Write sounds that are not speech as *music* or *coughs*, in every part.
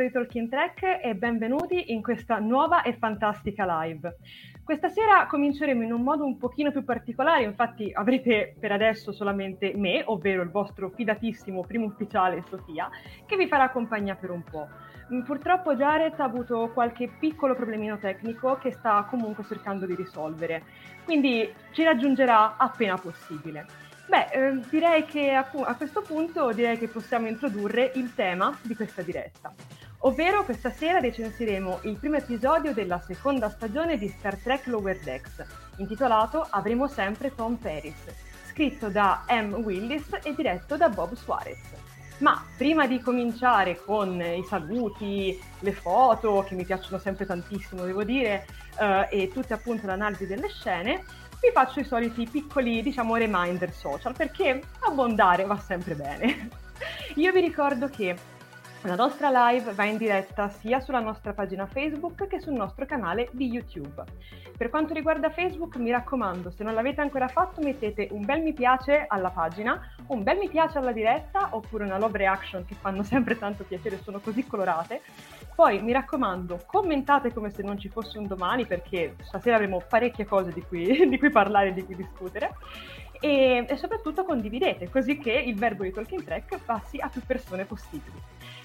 Popolo di Talking Track e benvenuti in questa nuova e fantastica live. Questa sera cominceremo in un modo un pochino più particolare, infatti avrete per adesso solamente me, ovvero il vostro fidatissimo primo ufficiale Sofia, che vi farà compagnia per un po'. Mm, Purtroppo Jared ha avuto qualche piccolo problemino tecnico che sta comunque cercando di risolvere, quindi ci raggiungerà appena possibile. Beh, eh, direi che a, a questo punto direi che possiamo introdurre il tema di questa diretta. Ovvero questa sera recensiremo il primo episodio della seconda stagione di Star Trek Lower Decks, intitolato Avremo sempre Tom Paris, scritto da M. Willis e diretto da Bob Suarez. Ma prima di cominciare con i saluti, le foto, che mi piacciono sempre tantissimo, devo dire, eh, e tutte appunto l'analisi delle scene, vi faccio i soliti piccoli, diciamo, reminder social, perché abbondare va sempre bene. *laughs* Io vi ricordo che la nostra live va in diretta sia sulla nostra pagina Facebook che sul nostro canale di YouTube. Per quanto riguarda Facebook, mi raccomando, se non l'avete ancora fatto, mettete un bel mi piace alla pagina, un bel mi piace alla diretta oppure una love reaction che fanno *laughs* sempre tanto piacere, sono così colorate. Poi mi raccomando, commentate come se non ci fosse un domani perché stasera avremo parecchie cose di cui, *laughs* di cui parlare e di cui discutere. E, e soprattutto condividete così che il verbo di Talking Track passi a più persone possibili.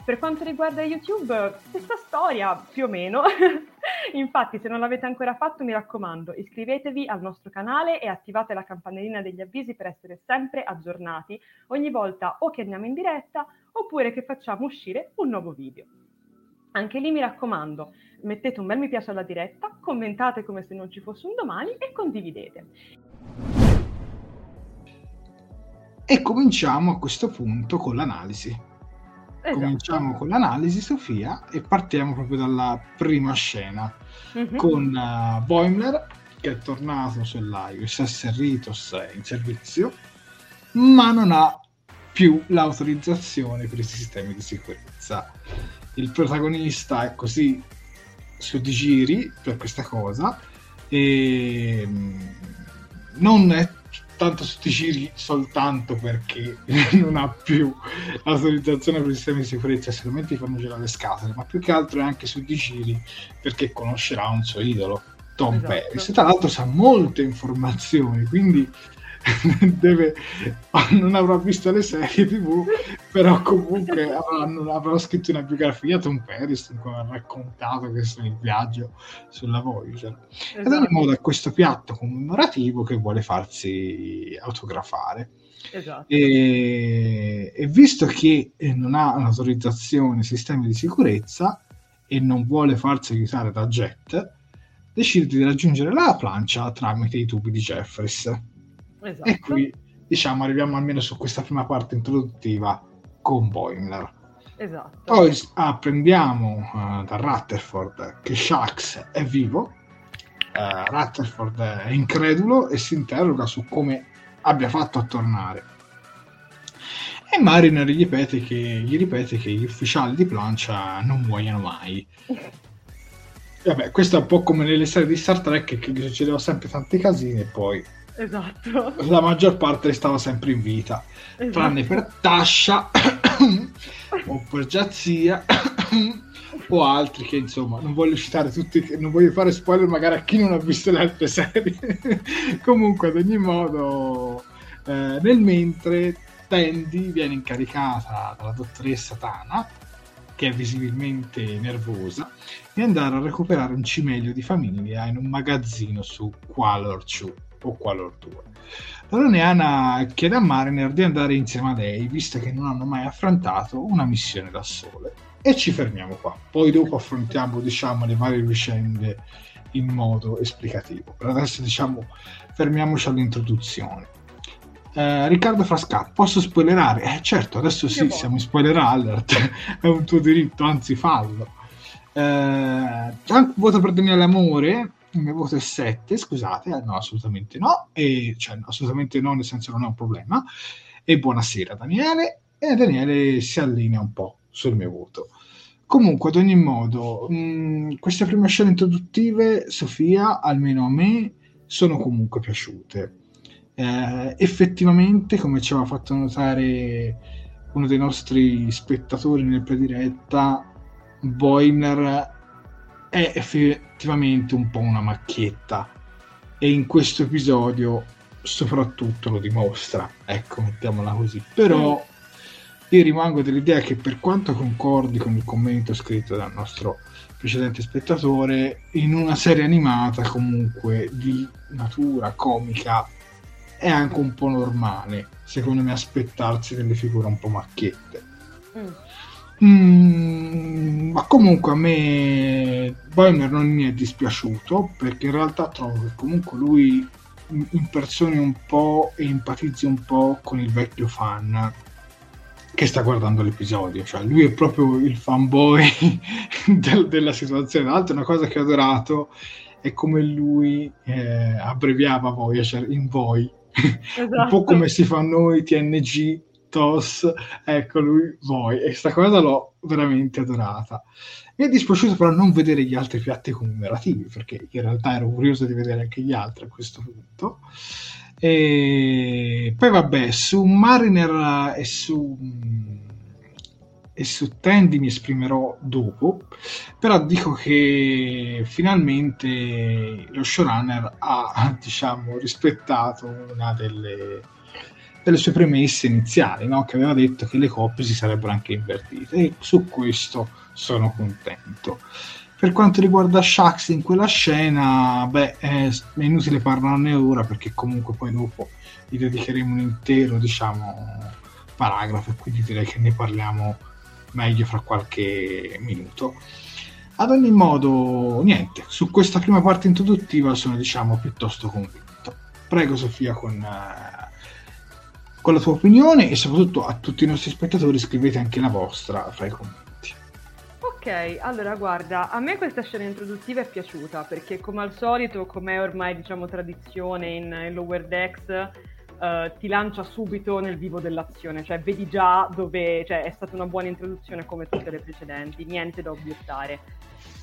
Per quanto riguarda YouTube, stessa storia più o meno. *laughs* Infatti, se non l'avete ancora fatto, mi raccomando, iscrivetevi al nostro canale e attivate la campanellina degli avvisi per essere sempre aggiornati ogni volta o che andiamo in diretta oppure che facciamo uscire un nuovo video. Anche lì mi raccomando, mettete un bel mi piace alla diretta, commentate come se non ci fosse un domani e condividete. E cominciamo a questo punto con l'analisi. Esatto. Cominciamo con l'analisi, Sofia, e partiamo proprio dalla prima scena mm-hmm. con uh, Boimler che è tornato sulla USS Ritos in servizio, ma non ha più l'autorizzazione per i sistemi di sicurezza. Il protagonista è così su di giri per questa cosa e mm, non è tanto su di giri soltanto perché *laughs* non ha più l'autorizzazione per i sistemi di sicurezza solamente fanno girare le scatole ma più che altro è anche su di giri perché conoscerà un suo idolo Tom esatto. Paris tra l'altro sa molte informazioni quindi *laughs* deve, non avrà visto le serie tv però comunque avranno, avrà scritto una biografia Tom Paris in cui ha raccontato questo il viaggio sulla Voyager esatto. ed è un modo a questo piatto commemorativo che vuole farsi autografare Esatto. E, e, visto che non ha un'autorizzazione sistemi di sicurezza e non vuole farsi aiutare da Jet, decide di raggiungere la plancia tramite i tubi di Jeffries. Esatto. E qui diciamo arriviamo almeno su questa prima parte introduttiva con Boimler. Esatto. Poi apprendiamo uh, da Rutherford che Shax è vivo. Uh, Rutherford è incredulo e si interroga su come abbia fatto a tornare. E Mariner gli ripete, che, gli ripete che gli ufficiali di plancia non muoiono mai. *laughs* Vabbè, questo è un po' come nelle serie di Star Trek che gli succedeva sempre tanti casini e poi Esatto. La maggior parte stava sempre in vita, esatto. tranne per Tasha *coughs* o per Jazia *coughs* o altri che insomma non voglio citare tutti, non voglio fare spoiler magari a chi non ha visto le altre serie. *laughs* Comunque ad ogni modo eh, nel mentre Tandy viene incaricata dalla dottoressa Tana che è visibilmente nervosa, di andare a recuperare un cimelio di famiglia in un magazzino su Qualor 2 o Qualor 2. Allora Neana chiede a Mariner di andare insieme a lei, visto che non hanno mai affrontato una missione da sole. E ci fermiamo qua. Poi dopo affrontiamo, diciamo, le varie vicende in modo esplicativo. Per adesso, diciamo, fermiamoci all'introduzione. Eh, Riccardo Frasca, posso spoilerare? Eh certo, adesso sì, siamo in spoiler alert, *laughs* è un tuo diritto, anzi fallo. Eh, voto per Daniele Amore, il mio voto è 7, scusate, eh, no, assolutamente no, e, cioè, assolutamente no, nel senso non è un problema. E buonasera Daniele, e Daniele si allinea un po' sul mio voto. Comunque, ad ogni modo, mh, mm, queste prime scene introduttive, Sofia, almeno a me, sono comunque piaciute. Eh, effettivamente, come ci aveva fatto notare uno dei nostri spettatori nel prediretta, Boimler è effettivamente un po' una macchietta e in questo episodio soprattutto lo dimostra, ecco, mettiamola così. Però io rimango dell'idea che per quanto concordi con il commento scritto dal nostro precedente spettatore, in una serie animata comunque di natura comica è anche un po' normale, secondo me, aspettarsi delle figure un po' macchiette. Mm. Mm, ma comunque a me Boimer non mi è dispiaciuto perché in realtà trovo che comunque lui impersoni un po' e empatizzi un po' con il vecchio fan che sta guardando l'episodio, cioè lui è proprio il fanboy *laughs* del, della situazione. Tra l'altro, una cosa che ho adorato è come lui eh, abbreviava Voyager in voi, esatto. *laughs* un po' esatto. come si fa noi TNG TOS, ecco lui voi, e questa cosa l'ho veramente adorata. Mi è dispiaciuto però non vedere gli altri piatti commemorativi, perché in realtà ero curioso di vedere anche gli altri a questo punto. E poi vabbè, su Mariner e su, e su Tandy mi esprimerò dopo, però dico che finalmente lo showrunner ha, *laughs* diciamo, rispettato una delle delle sue premesse iniziali, no? che aveva detto che le coppie si sarebbero anche invertite e su questo sono contento. Per quanto riguarda Shax in quella scena, beh, è inutile parlarne ora perché comunque poi dopo gli dedicheremo un intero, diciamo, paragrafo e quindi direi che ne parliamo meglio fra qualche minuto. Ad ogni modo, niente, su questa prima parte introduttiva sono, diciamo, piuttosto convinto. Prego Sofia con uh, con la tua opinione e soprattutto a tutti i nostri spettatori scrivete anche la vostra fra i commenti. Ok, allora guarda, a me questa scena introduttiva è piaciuta perché come al solito, come è ormai diciamo tradizione in, in Lower Decks, uh, ti lancia subito nel vivo dell'azione, cioè vedi già dove cioè, è stata una buona introduzione come tutte le precedenti, niente da obiettare.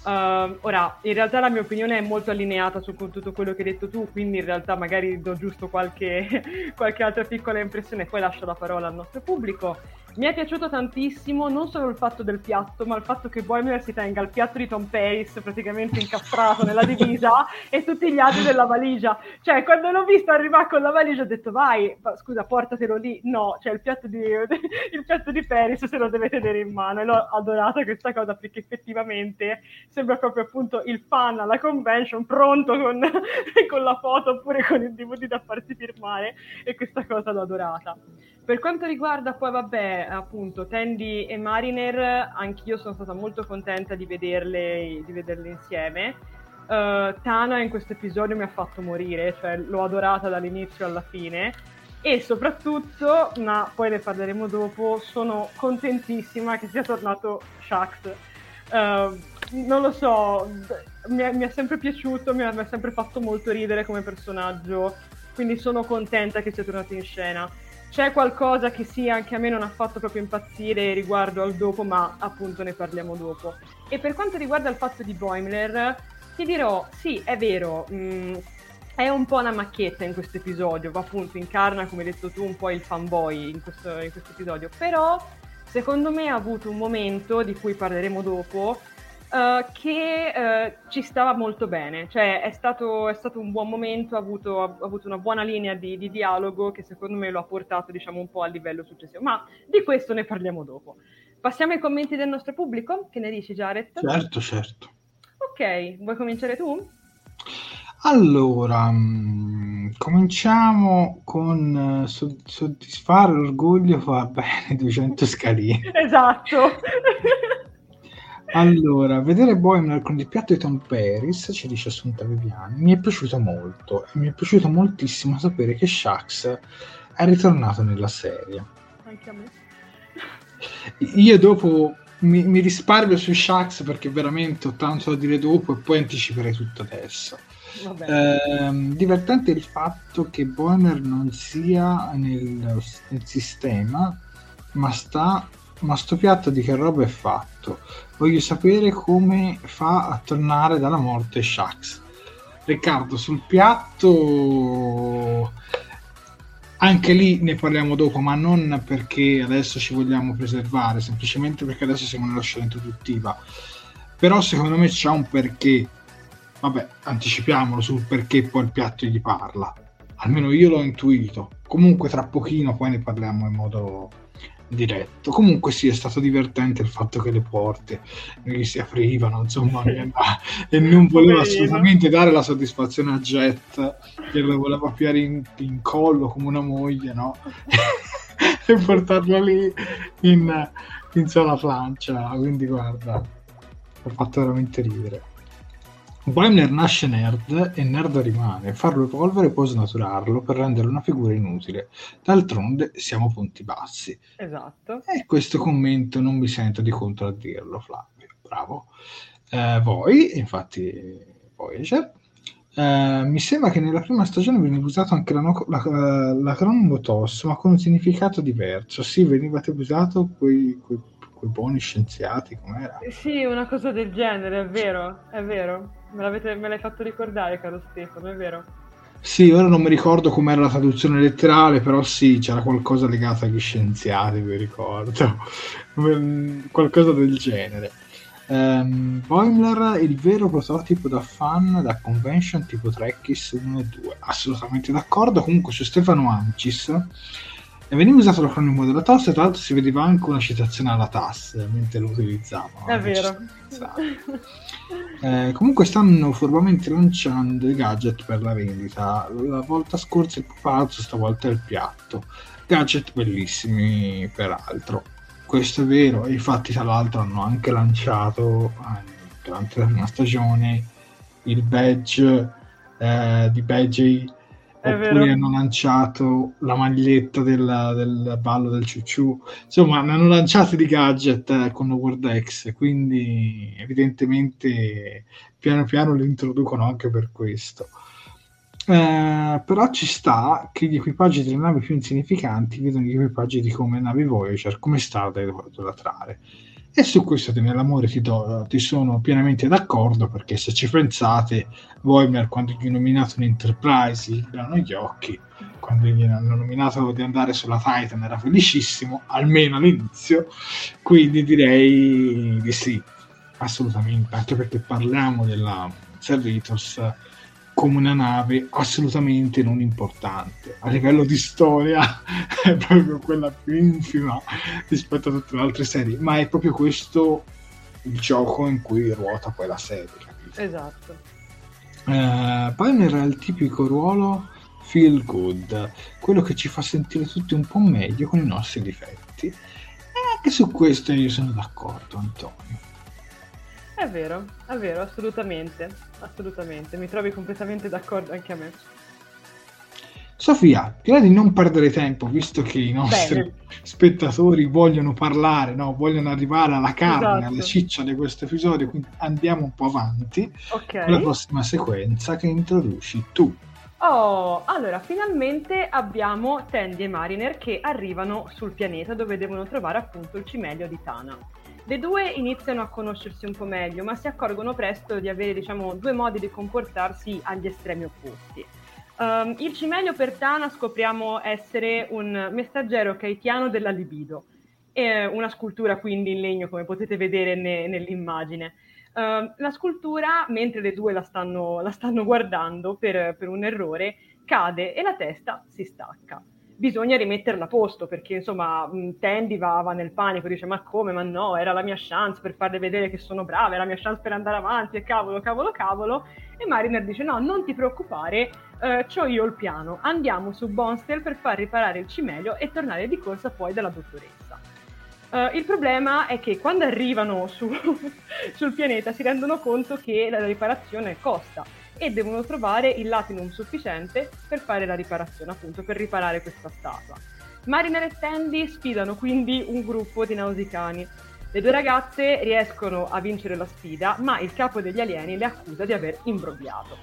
Uh, ora, in realtà la mia opinione è molto allineata su tutto quello che hai detto tu, quindi in realtà magari do giusto qualche, *laughs* qualche altra piccola impressione e poi lascio la parola al nostro pubblico. Mi è piaciuto tantissimo non solo il fatto del piatto, ma il fatto che Boimler si tenga il piatto di Tom Pace praticamente incastrato nella divisa *laughs* e tutti gli altri della valigia. Cioè, quando l'ho visto arrivare con la valigia ho detto vai, scusa, portatelo lì. No, cioè il piatto di, *laughs* il piatto di Paris se lo deve tenere in mano e l'ho adorata questa cosa perché effettivamente sembra proprio appunto il fan alla convention pronto con, *laughs* con la foto oppure con il DVD da farsi firmare e questa cosa l'ho adorata. Per quanto riguarda poi, vabbè, appunto, Tandy e Mariner, anch'io sono stata molto contenta di vederle, di vederle insieme. Uh, Tana in questo episodio mi ha fatto morire, cioè l'ho adorata dall'inizio alla fine. E soprattutto, ma poi ne parleremo dopo, sono contentissima che sia tornato Shax. Uh, non lo so, mi è, mi è sempre piaciuto, mi ha, sempre fatto molto ridere come personaggio, quindi sono contenta che sia tornato in scena c'è qualcosa che sì, anche a me non ha fatto proprio impazzire riguardo al dopo, ma appunto ne parliamo dopo. E per quanto riguarda il fatto di Boimler, ti dirò, sì, è vero, mh, mm, è un po' una macchietta in questo episodio, appunto incarna, come hai detto tu, un po' il fanboy in questo, in questo episodio, però secondo me ha avuto un momento, di cui parleremo dopo, Uh, che uh, ci stava molto bene, cioè è stato, è stato un buon momento, ha avuto, ha avuto una buona linea di, di, dialogo che secondo me lo ha portato diciamo un po' al livello successivo, ma di questo ne parliamo dopo. Passiamo ai commenti del nostro pubblico, che ne dici Jared? Certo, certo. Ok, vuoi cominciare tu? Allora, mh, mm, cominciamo con uh, soddisfare l'orgoglio fa bene *laughs* 200 scalini. esatto. *laughs* Allora, vedere Boimler con il piatto di Tom Paris, ci dice Assunta Viviani, mi è piaciuto molto e mi è piaciuto moltissimo sapere che Shax è ritornato nella serie. Anche a me. Io dopo mi, mi risparmio su Shax perché veramente ho tanto da dire dopo e poi anticiperei tutto adesso. Eh, divertente il fatto che Boimler non sia nel, nel sistema, ma sta ma sto piatto di che roba è fatto? Voglio sapere come fa a tornare dalla morte Shax. Riccardo, sul piatto anche lì ne parliamo dopo, ma non perché adesso ci vogliamo preservare, semplicemente perché adesso siamo nella scena introduttiva. Però secondo me c'è un perché. Vabbè, anticipiamolo sul perché poi il piatto gli parla. Almeno io l'ho intuito. Comunque tra pochino poi ne parliamo in modo diretto. Comunque sì, è stato divertente il fatto che le porte si aprivano, insomma, *laughs* e non voleva assolutamente dare la soddisfazione a Jet, che lo voleva piare in, in collo come una moglie, no? *laughs* e portarlo lì in, in sala flancia. Quindi guarda, ha fatto veramente ridere. Boimler nasce nerd e nerd rimane, farlo evolvere può snaturarlo per renderlo una figura inutile. D'altronde siamo punti bassi. Esatto. E questo commento non mi sento di contraddirlo, Flavio. Bravo. Eh, voi, infatti, Voyager, eh, mi sembra che nella prima stagione veniva usato anche la, no- la, la, l'acronimo TOS, ma con un significato diverso. Sì, veniva usato quei, quei, quei buoni scienziati, com'era? Sì, una cosa del genere, è vero, è vero. Me, me l'hai fatto ricordare, caro Stefano, è vero? Sì, ora non mi ricordo com'era la traduzione letterale, però sì, c'era qualcosa legato agli scienziati, mi ricordo. *laughs* qualcosa del genere. Um, Boimler, il vero prototipo da fan da convention tipo Trekkies 1 e 2. Assolutamente d'accordo. Comunque su Stefano Ancis veniva usato l'acronimo della TAS e tra l'altro si vedeva anche una citazione alla TAS mentre lo utilizzavano. È vero. Eh, comunque stanno formalmente lanciando i gadget per la vendita. La volta scorsa il pupazzo, stavolta il piatto. Gadget bellissimi peraltro. Questo è vero, infatti tra l'altro hanno anche lanciato eh, durante la prima stagione il badge eh, di Badgie oppure hanno lanciato la maglietta del, del, ballo del ciucciù, insomma ne hanno lanciati di gadget eh, con World X, quindi evidentemente piano piano li introducono anche per questo. Eh, però ci sta che gli equipaggi delle navi più insignificanti vedono gli equipaggi di come navi Voyager, come sta da idolatrare. E su questo nell'amore ti, do, ti sono pienamente d'accordo perché se ci pensate, Voimer quando gli ho nominato un Enterprise gli danno gli occhi, quando gli hanno nominato di andare sulla Titan era felicissimo, almeno all'inizio, quindi direi di sì, assolutamente, anche perché parliamo della Cerritos come una nave assolutamente non importante. A livello di storia *laughs* è proprio quella più infima rispetto a tutte le altre serie, ma è proprio questo il gioco in cui ruota poi la serie. Capito? Esatto. Eh, Pioneer è il tipico ruolo feel good, quello che ci fa sentire tutti un po' meglio con i nostri difetti. E anche su questo io sono d'accordo, Antonio. È vero, è vero, assolutamente, assolutamente, mi trovi completamente d'accordo anche a me. Sofia, direi di non perdere tempo, visto che i nostri Bene. spettatori vogliono parlare, no? vogliono arrivare alla carne, esatto. alla ciccia di questo episodio, quindi andiamo un po' avanti okay. con la prossima sequenza che introduci tu. Oh, allora, finalmente abbiamo Tandy e Mariner che arrivano sul pianeta dove devono trovare appunto il cimelio di Tana. Le due iniziano a conoscersi un po' meglio, ma si accorgono presto di avere, diciamo, due modi di comportarsi agli estremi opposti. Um, il cimelio per Tana scopriamo essere un messaggero kaitiano della libido, e una scultura quindi in legno, come potete vedere ne- nell'immagine. Uh, la scultura, mentre le due la stanno, la stanno guardando per, per un errore, cade e la testa si stacca bisogna rimetterla a posto perché insomma Tandy va, va, nel panico, dice ma come, ma no, era la mia chance per farle vedere che sono brava, era la mia chance per andare avanti e cavolo, cavolo, cavolo. E Mariner dice no, non ti preoccupare, eh, ho io il piano, andiamo su Bonstel per far riparare il cimelio e tornare di corsa poi dalla dottoressa. Uh, il problema è che quando arrivano su, *laughs* sul pianeta si rendono conto che la riparazione costa e devono trovare il latinum sufficiente per fare la riparazione, appunto, per riparare questa statua. Mariner e Tandy sfidano quindi un gruppo di nausicani. Le due ragazze riescono a vincere la sfida, ma il capo degli alieni le accusa di aver imbrogliato.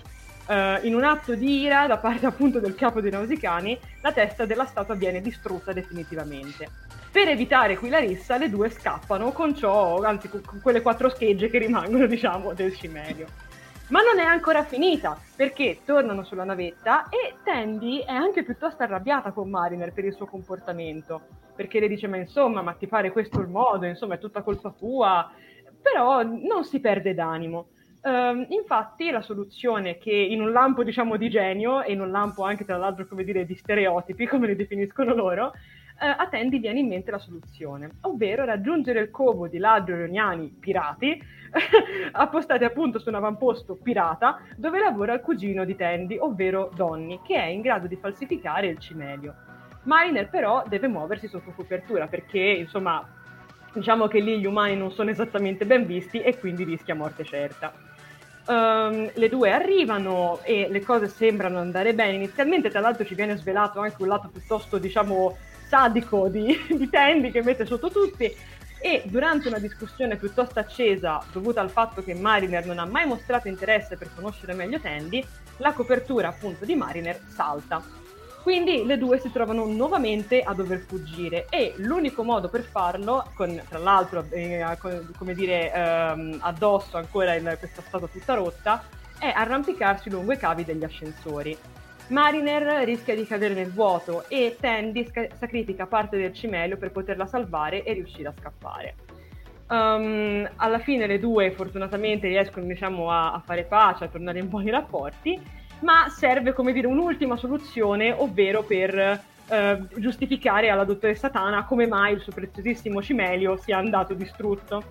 Uh, in un atto di ira da parte appunto del capo dei nausicani, la testa della statua viene distrutta definitivamente. Per evitare qui la rissa, le due scappano con ciò, anzi con quelle quattro schegge che rimangono, diciamo, del cimelio. Ma non è ancora finita, perché tornano sulla navetta e Tandy è anche piuttosto arrabbiata con Mariner per il suo comportamento, perché le dice ma insomma, ma ti pare questo il modo, insomma è tutta colpa tua, però non si perde d'animo. Uh, infatti la soluzione che in un lampo diciamo di genio e in un lampo anche tra l'altro come dire di stereotipi *laughs* come li definiscono loro eh, a Tandy viene in mente la soluzione, ovvero raggiungere il covo di ladri iraniani pirati *laughs* appostati appunto su un avamposto pirata dove lavora il cugino di Tandy, ovvero Donny, che è in grado di falsificare il cimelio. Mariner però deve muoversi sotto copertura perché insomma diciamo che lì gli umani non sono esattamente ben visti e quindi rischia morte certa. Um, le due arrivano e le cose sembrano andare bene inizialmente, tra l'altro ci viene svelato anche un lato piuttosto diciamo sadico di, di Tandy che mette sotto tutti e durante una discussione piuttosto accesa dovuta al fatto che Mariner non ha mai mostrato interesse per conoscere meglio Tandy, la copertura appunto di Mariner salta. Quindi le due si trovano nuovamente a dover fuggire e l'unico modo per farlo, con tra l'altro eh, come dire ehm, addosso ancora in questa statua tutta rotta, è arrampicarsi lungo i cavi degli ascensori. Mariner rischia di cadere nel vuoto e Tandy sca- sacrifica parte del cimelio per poterla salvare e riuscire a scappare. Um, alla fine le due fortunatamente riescono diciamo, a, a, fare pace, a tornare in buoni rapporti, ma serve come dire un'ultima soluzione, ovvero per uh, giustificare alla dottoressa Tana come mai il suo preziosissimo cimelio sia andato distrutto.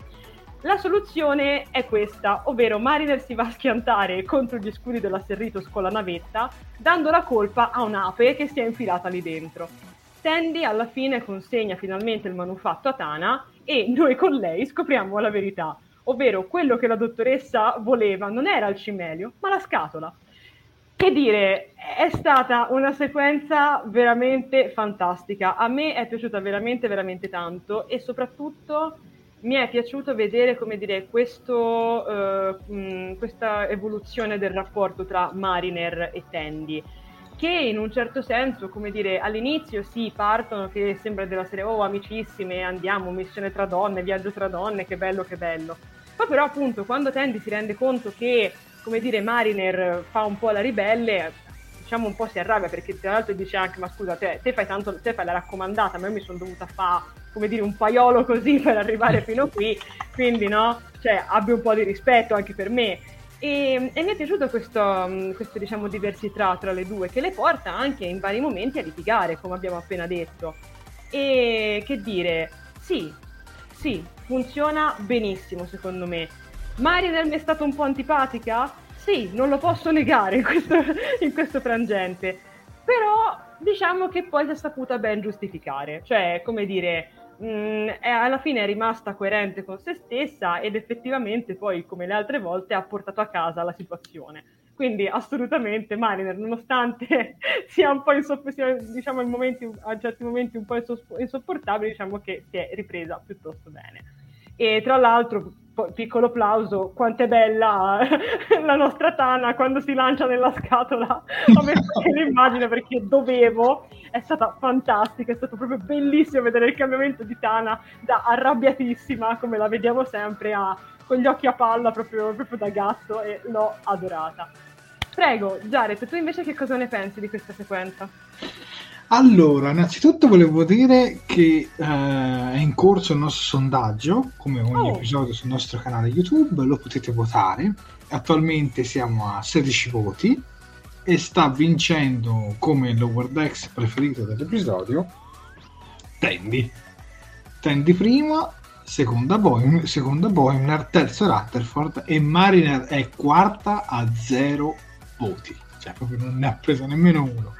La soluzione è questa, ovvero Mariner si va a schiantare contro gli scudi della Serritos con la navetta, dando la colpa a un'ape che si è infilata lì dentro. Tandy alla fine consegna finalmente il manufatto a Tana e noi con lei scopriamo la verità, ovvero quello che la dottoressa voleva non era il cimelio, ma la scatola. che dire, è stata una sequenza veramente fantastica. A me è piaciuta veramente, veramente tanto e soprattutto mi è piaciuto vedere, come dire, questo, uh, mh, questa evoluzione del rapporto tra Mariner e Tandy che in un certo senso, come dire, all'inizio sì, partono che sembra della serie, oh, amicissime, andiamo, missione tra donne, viaggio tra donne, che bello, che bello. Poi però appunto quando Tandy si rende conto che come dire, Mariner fa un po' la ribelle, diciamo un po' si arrabbia perché tra l'altro dice anche ma scusa te, te fai tanto te fai la raccomandata ma io mi sono dovuta fare come dire un paiolo così per arrivare fino qui quindi no cioè abbia un po' di rispetto anche per me e, e mi è piaciuto questo, questo diciamo diversità tra le due che le porta anche in vari momenti a litigare come abbiamo appena detto e che dire sì sì funziona benissimo secondo me Mariner mi è stata un po' antipatica? Sì, non lo posso negare in questo, *laughs* in questo frangente. Però diciamo che poi si è saputa ben giustificare. Cioè, come dire, mh, mm, è, alla fine è rimasta coerente con se stessa ed effettivamente poi, come le altre volte, ha portato a casa la situazione. Quindi assolutamente Mariner, nonostante *laughs* sia un po' insopp- diciamo in momenti, a certi momenti un po' insopportabile, diciamo che si è ripresa piuttosto bene. E tra l'altro piccolo applauso, quanto è bella *laughs* la nostra Tana quando si lancia nella scatola. *laughs* Ho messo l'immagine perché dovevo, è stata fantastica, è stato proprio bellissimo vedere il cambiamento di Tana da arrabbiatissima, come la vediamo sempre, a, con gli occhi a palla proprio, proprio da gatto e l'ho adorata. Prego, Jared, tu invece che cosa ne pensi di questa sequenza? Allora, innanzitutto volevo dire che uh, è in corso il nostro sondaggio, come ogni oh. episodio sul nostro canale YouTube, lo potete votare. Attualmente siamo a 16 voti e sta vincendo come Lower Decks preferito dell'episodio Tandy. Tandy prima, seconda, Boim, seconda Boimler, terzo Rutherford e Mariner è quarta a 0 voti. Cioè, proprio non ne ha preso nemmeno uno.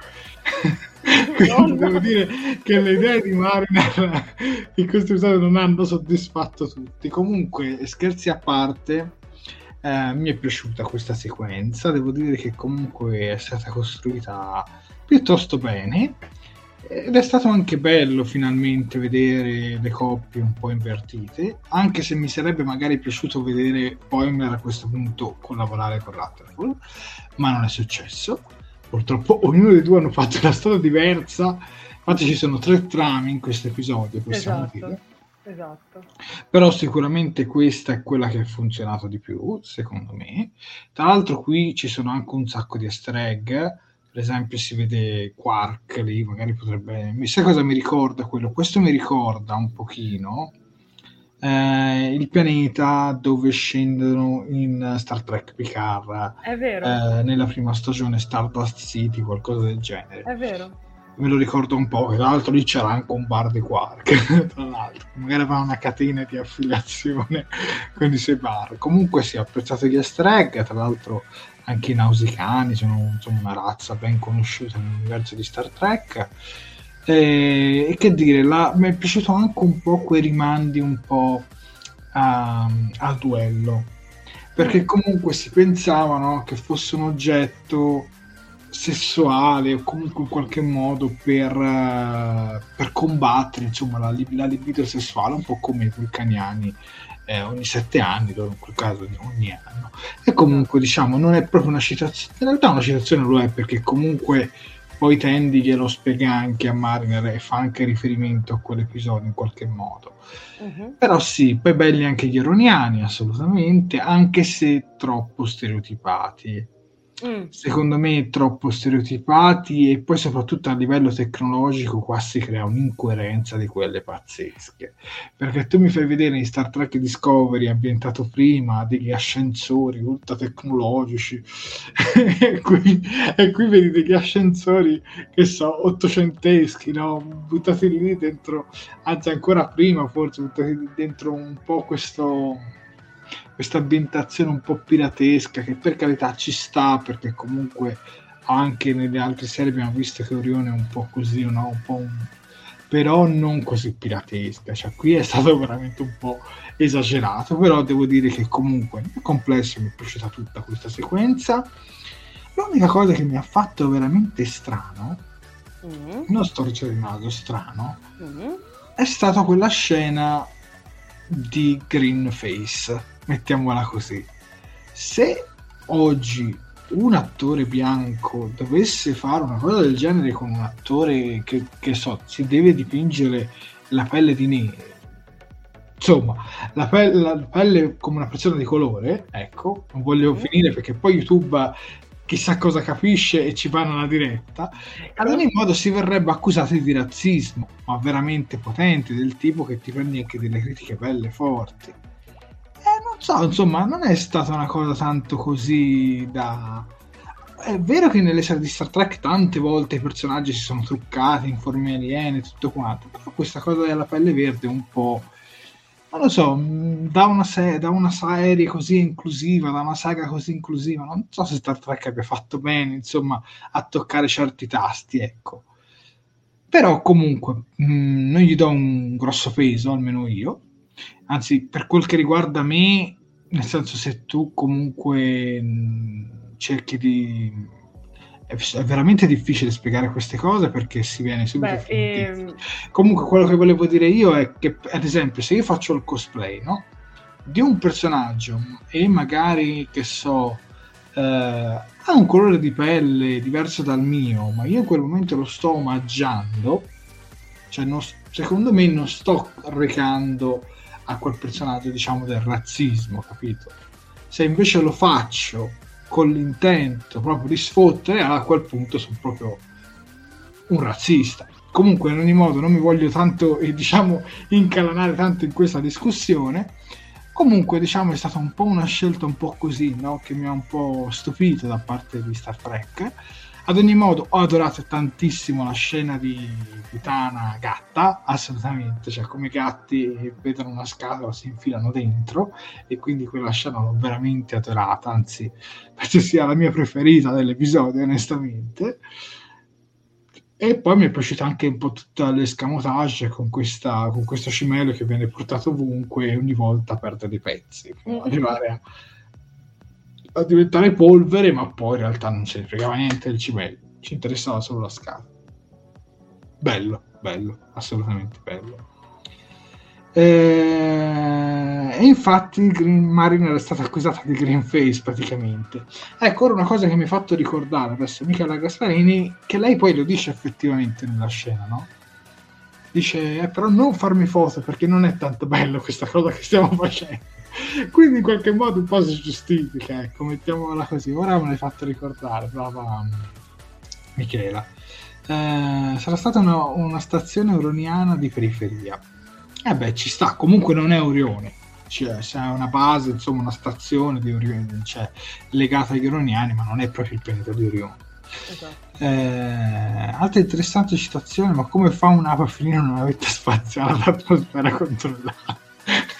*laughs* Quindi devo dire che le idee di Mariner in questo episodio non hanno soddisfatto tutti. Comunque, scherzi a parte, eh, mi è piaciuta questa sequenza. Devo dire che comunque è stata costruita piuttosto bene. Ed è stato anche bello finalmente vedere le coppie un po' invertite, anche se mi sarebbe magari piaciuto vedere Poimer a questo punto collaborare con Rutherford, ma non è successo purtroppo ognuno dei due hanno fatto una storia diversa. Infatti ci sono tre trame in questo episodio, possiamo esatto. dire. Esatto. Però sicuramente questa è quella che ha funzionato di più, secondo me. Tra l'altro qui ci sono anche un sacco di easter egg, per esempio si vede Quark lì, magari potrebbe... Sai cosa mi ricorda quello? Questo mi ricorda un pochino eh, il pianeta dove scendono in Star Trek Picard. Eh, nella prima stagione Stardust City, qualcosa del genere. È vero. Me lo ricordo un po', tra l'altro lì c'era anche un bar di Quark, *laughs* tra l'altro, magari aveva una catena di affiliazione *laughs* con i suoi bar. Comunque si sì, apprezzato gli easter egg, tra l'altro anche i nausicani sono insomma, una razza ben conosciuta nell'universo di Star Trek e, e che dire, la, mi è piaciuto anche un po' quei rimandi un po' a, al duello, perché mm. comunque si pensava no, che fosse un oggetto sessuale o comunque in qualche modo per, uh, per combattere insomma, la, la, libido sessuale, un po' come i vulcaniani eh, ogni sette anni, in quel caso ogni anno. E comunque diciamo non è proprio una citazione, in realtà una citazione lo è perché comunque poi Tandy glielo spiega anche a Mariner e fa anche riferimento a quell'episodio in qualche modo. Uh-huh. Però sì, poi belli anche gli eroniani, assolutamente, anche se troppo stereotipati. Mm. secondo me troppo stereotipati e poi soprattutto a livello tecnologico qua si crea un'incoerenza di quelle pazzesche perché tu mi fai vedere in Star Trek Discovery ambientato prima degli ascensori ultra tecnologici *laughs* e, qui, e qui vedi degli ascensori che so ottocenteschi no? buttati lì dentro anzi ancora prima forse buttati dentro un po' questo questa ambientazione un po' piratesca che per carità ci sta perché comunque anche nelle altre serie abbiamo visto che Orione è un po' così, no? un po' un... però non così piratesca, cioè qui è stato veramente un po' esagerato, però devo dire che comunque nel complesso mi è piaciuta tutta questa sequenza. L'unica cosa che mi ha fatto veramente strano, mm. non di naso, strano, mm. è stata quella scena di Green Face, mettiamola così. Se oggi un attore bianco dovesse fare una cosa del genere con un attore che, che so, si deve dipingere la pelle di nero, insomma, la pelle, la pelle, come una persona di colore, ecco, non voglio mm. finire perché poi YouTube chissà cosa capisce e ci fanno una diretta, ad ogni modo si verrebbe accusati di razzismo, ma veramente potenti, del tipo che ti prendi anche delle critiche belle forti. Non so, insomma, non è stata una cosa tanto così da... È vero che nelle serie di Star Trek tante volte i personaggi si sono truccati in forme aliene e tutto quanto, però questa cosa della pelle verde è un po' non lo so, mm, da una, se- da una, serie così inclusiva, da una saga così inclusiva, non so se Star Trek abbia fatto bene, insomma, a toccare certi tasti, ecco. Però comunque mh, mm, non gli do un grosso peso, almeno io. Anzi, per quel che riguarda me, nel senso se tu comunque mh, cerchi di è veramente difficile spiegare queste cose perché si viene subito Beh, ehm... comunque quello che volevo dire io è che ad esempio se io faccio il cosplay no? di un personaggio e magari che so eh, ha un colore di pelle diverso dal mio ma io in quel momento lo sto omaggiando cioè non, secondo me non sto recando a quel personaggio diciamo del razzismo capito se invece lo faccio con l'intento proprio di sfottere, a quel punto sono proprio un razzista. Comunque, in ogni modo, non mi voglio tanto, eh, diciamo, *laughs* incalanare tanto in questa discussione. Comunque, diciamo, è stata un po' una scelta un po' così, no? Che mi ha un po' stupito da parte di Star Trek ad ogni modo, ho adorato tantissimo la scena di Putana gatta, assolutamente, cioè come i gatti vedono una scatola si infilano dentro e quindi quella scena l'ho veramente adorata, anzi *laughs* penso sia la mia preferita dell'episodio, onestamente. E poi mi è piaciuta anche un po' tutta l'escamotage con, questa, con questo cimelio che viene portato ovunque e ogni volta perde dei pezzi, fino ad arrivare a a diventare polvere, ma poi in realtà non se ne fregava niente del cimelio, ci interessava solo la scala. Bello, bello, assolutamente bello. Eh, e infatti Green Mariner è stata accusata di green face praticamente. Ecco, ora una cosa che mi ha fatto ricordare adesso Michela Gasparini, che lei poi lo dice effettivamente nella scena, no? Dice, eh, però non farmi foto perché non è tanto bello questa cosa che stiamo facendo. *laughs* Quindi in qualche modo un po' si giustifica, ecco, mettiamola così. Ora me l'hai fatto ricordare, brava Michela. Eh, sarà stata una, una, stazione euroniana di periferia. Eh beh, ci sta, comunque non è Orione. Cioè, c'è una base, insomma, una stazione di Orione, cioè, legata agli Euroniani, ma non è proprio il pianeta di Orione. Esatto. Eh, altra interessante citazione, ma come fa un'ape a finire in una vetta spaziale ad atmosfera controllata?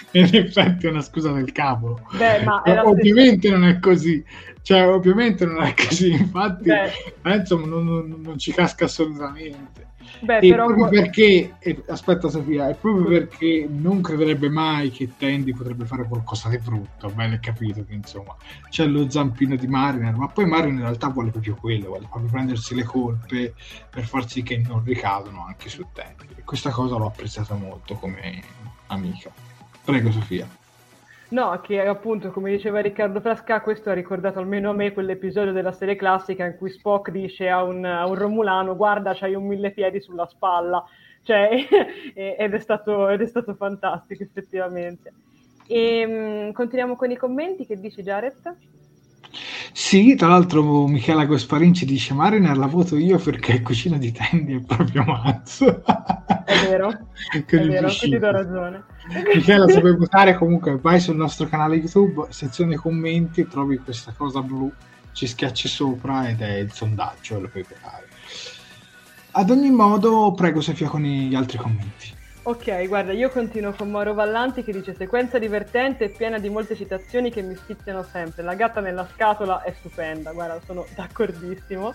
*laughs* in effetti è una scusa del cavolo. Beh, ma ovviamente stesso. non è così, cioè ovviamente non è così, infatti eh, insomma non, non, non, ci casca assolutamente. Beh, e però... proprio perché, e, aspetta Sofia, è proprio perché non crederebbe mai che Tandy potrebbe fare qualcosa di brutto, bene capito che insomma c'è lo zampino di Mariner, ma poi Mariner in realtà vuole proprio quello, vuole proprio prendersi le colpe per far sì che non ricadono anche su Tandy. E questa cosa l'ho apprezzata molto come amica. Prego Sofia. No, che appunto, come diceva Riccardo Frasca, questo ha ricordato almeno a me quell'episodio della serie classica in cui Spock dice a un, a un Romulano guarda, c'hai un mille piedi sulla spalla, cioè, *laughs* ed, è stato, ed, è stato, fantastico effettivamente. E, um, continuiamo con i commenti, che dice Jared? Sì, tra l'altro Michela Gasparin ci dice Mariner la voto io perché il cucino di Tandy è proprio mazzo. È vero, *laughs* è vero, ti do ragione. Michela, se vuoi votare comunque vai sul nostro canale YouTube, sezione commenti, trovi questa cosa blu, ci schiacci sopra ed è il sondaggio, lo puoi votare. Ad ogni modo, prego Sofia con gli altri commenti. Ok, guarda, io continuo con Mauro Vallanti che dice sequenza divertente e piena di molte citazioni che mi spizzano sempre. La gatta nella scatola è stupenda, guarda, sono d'accordissimo.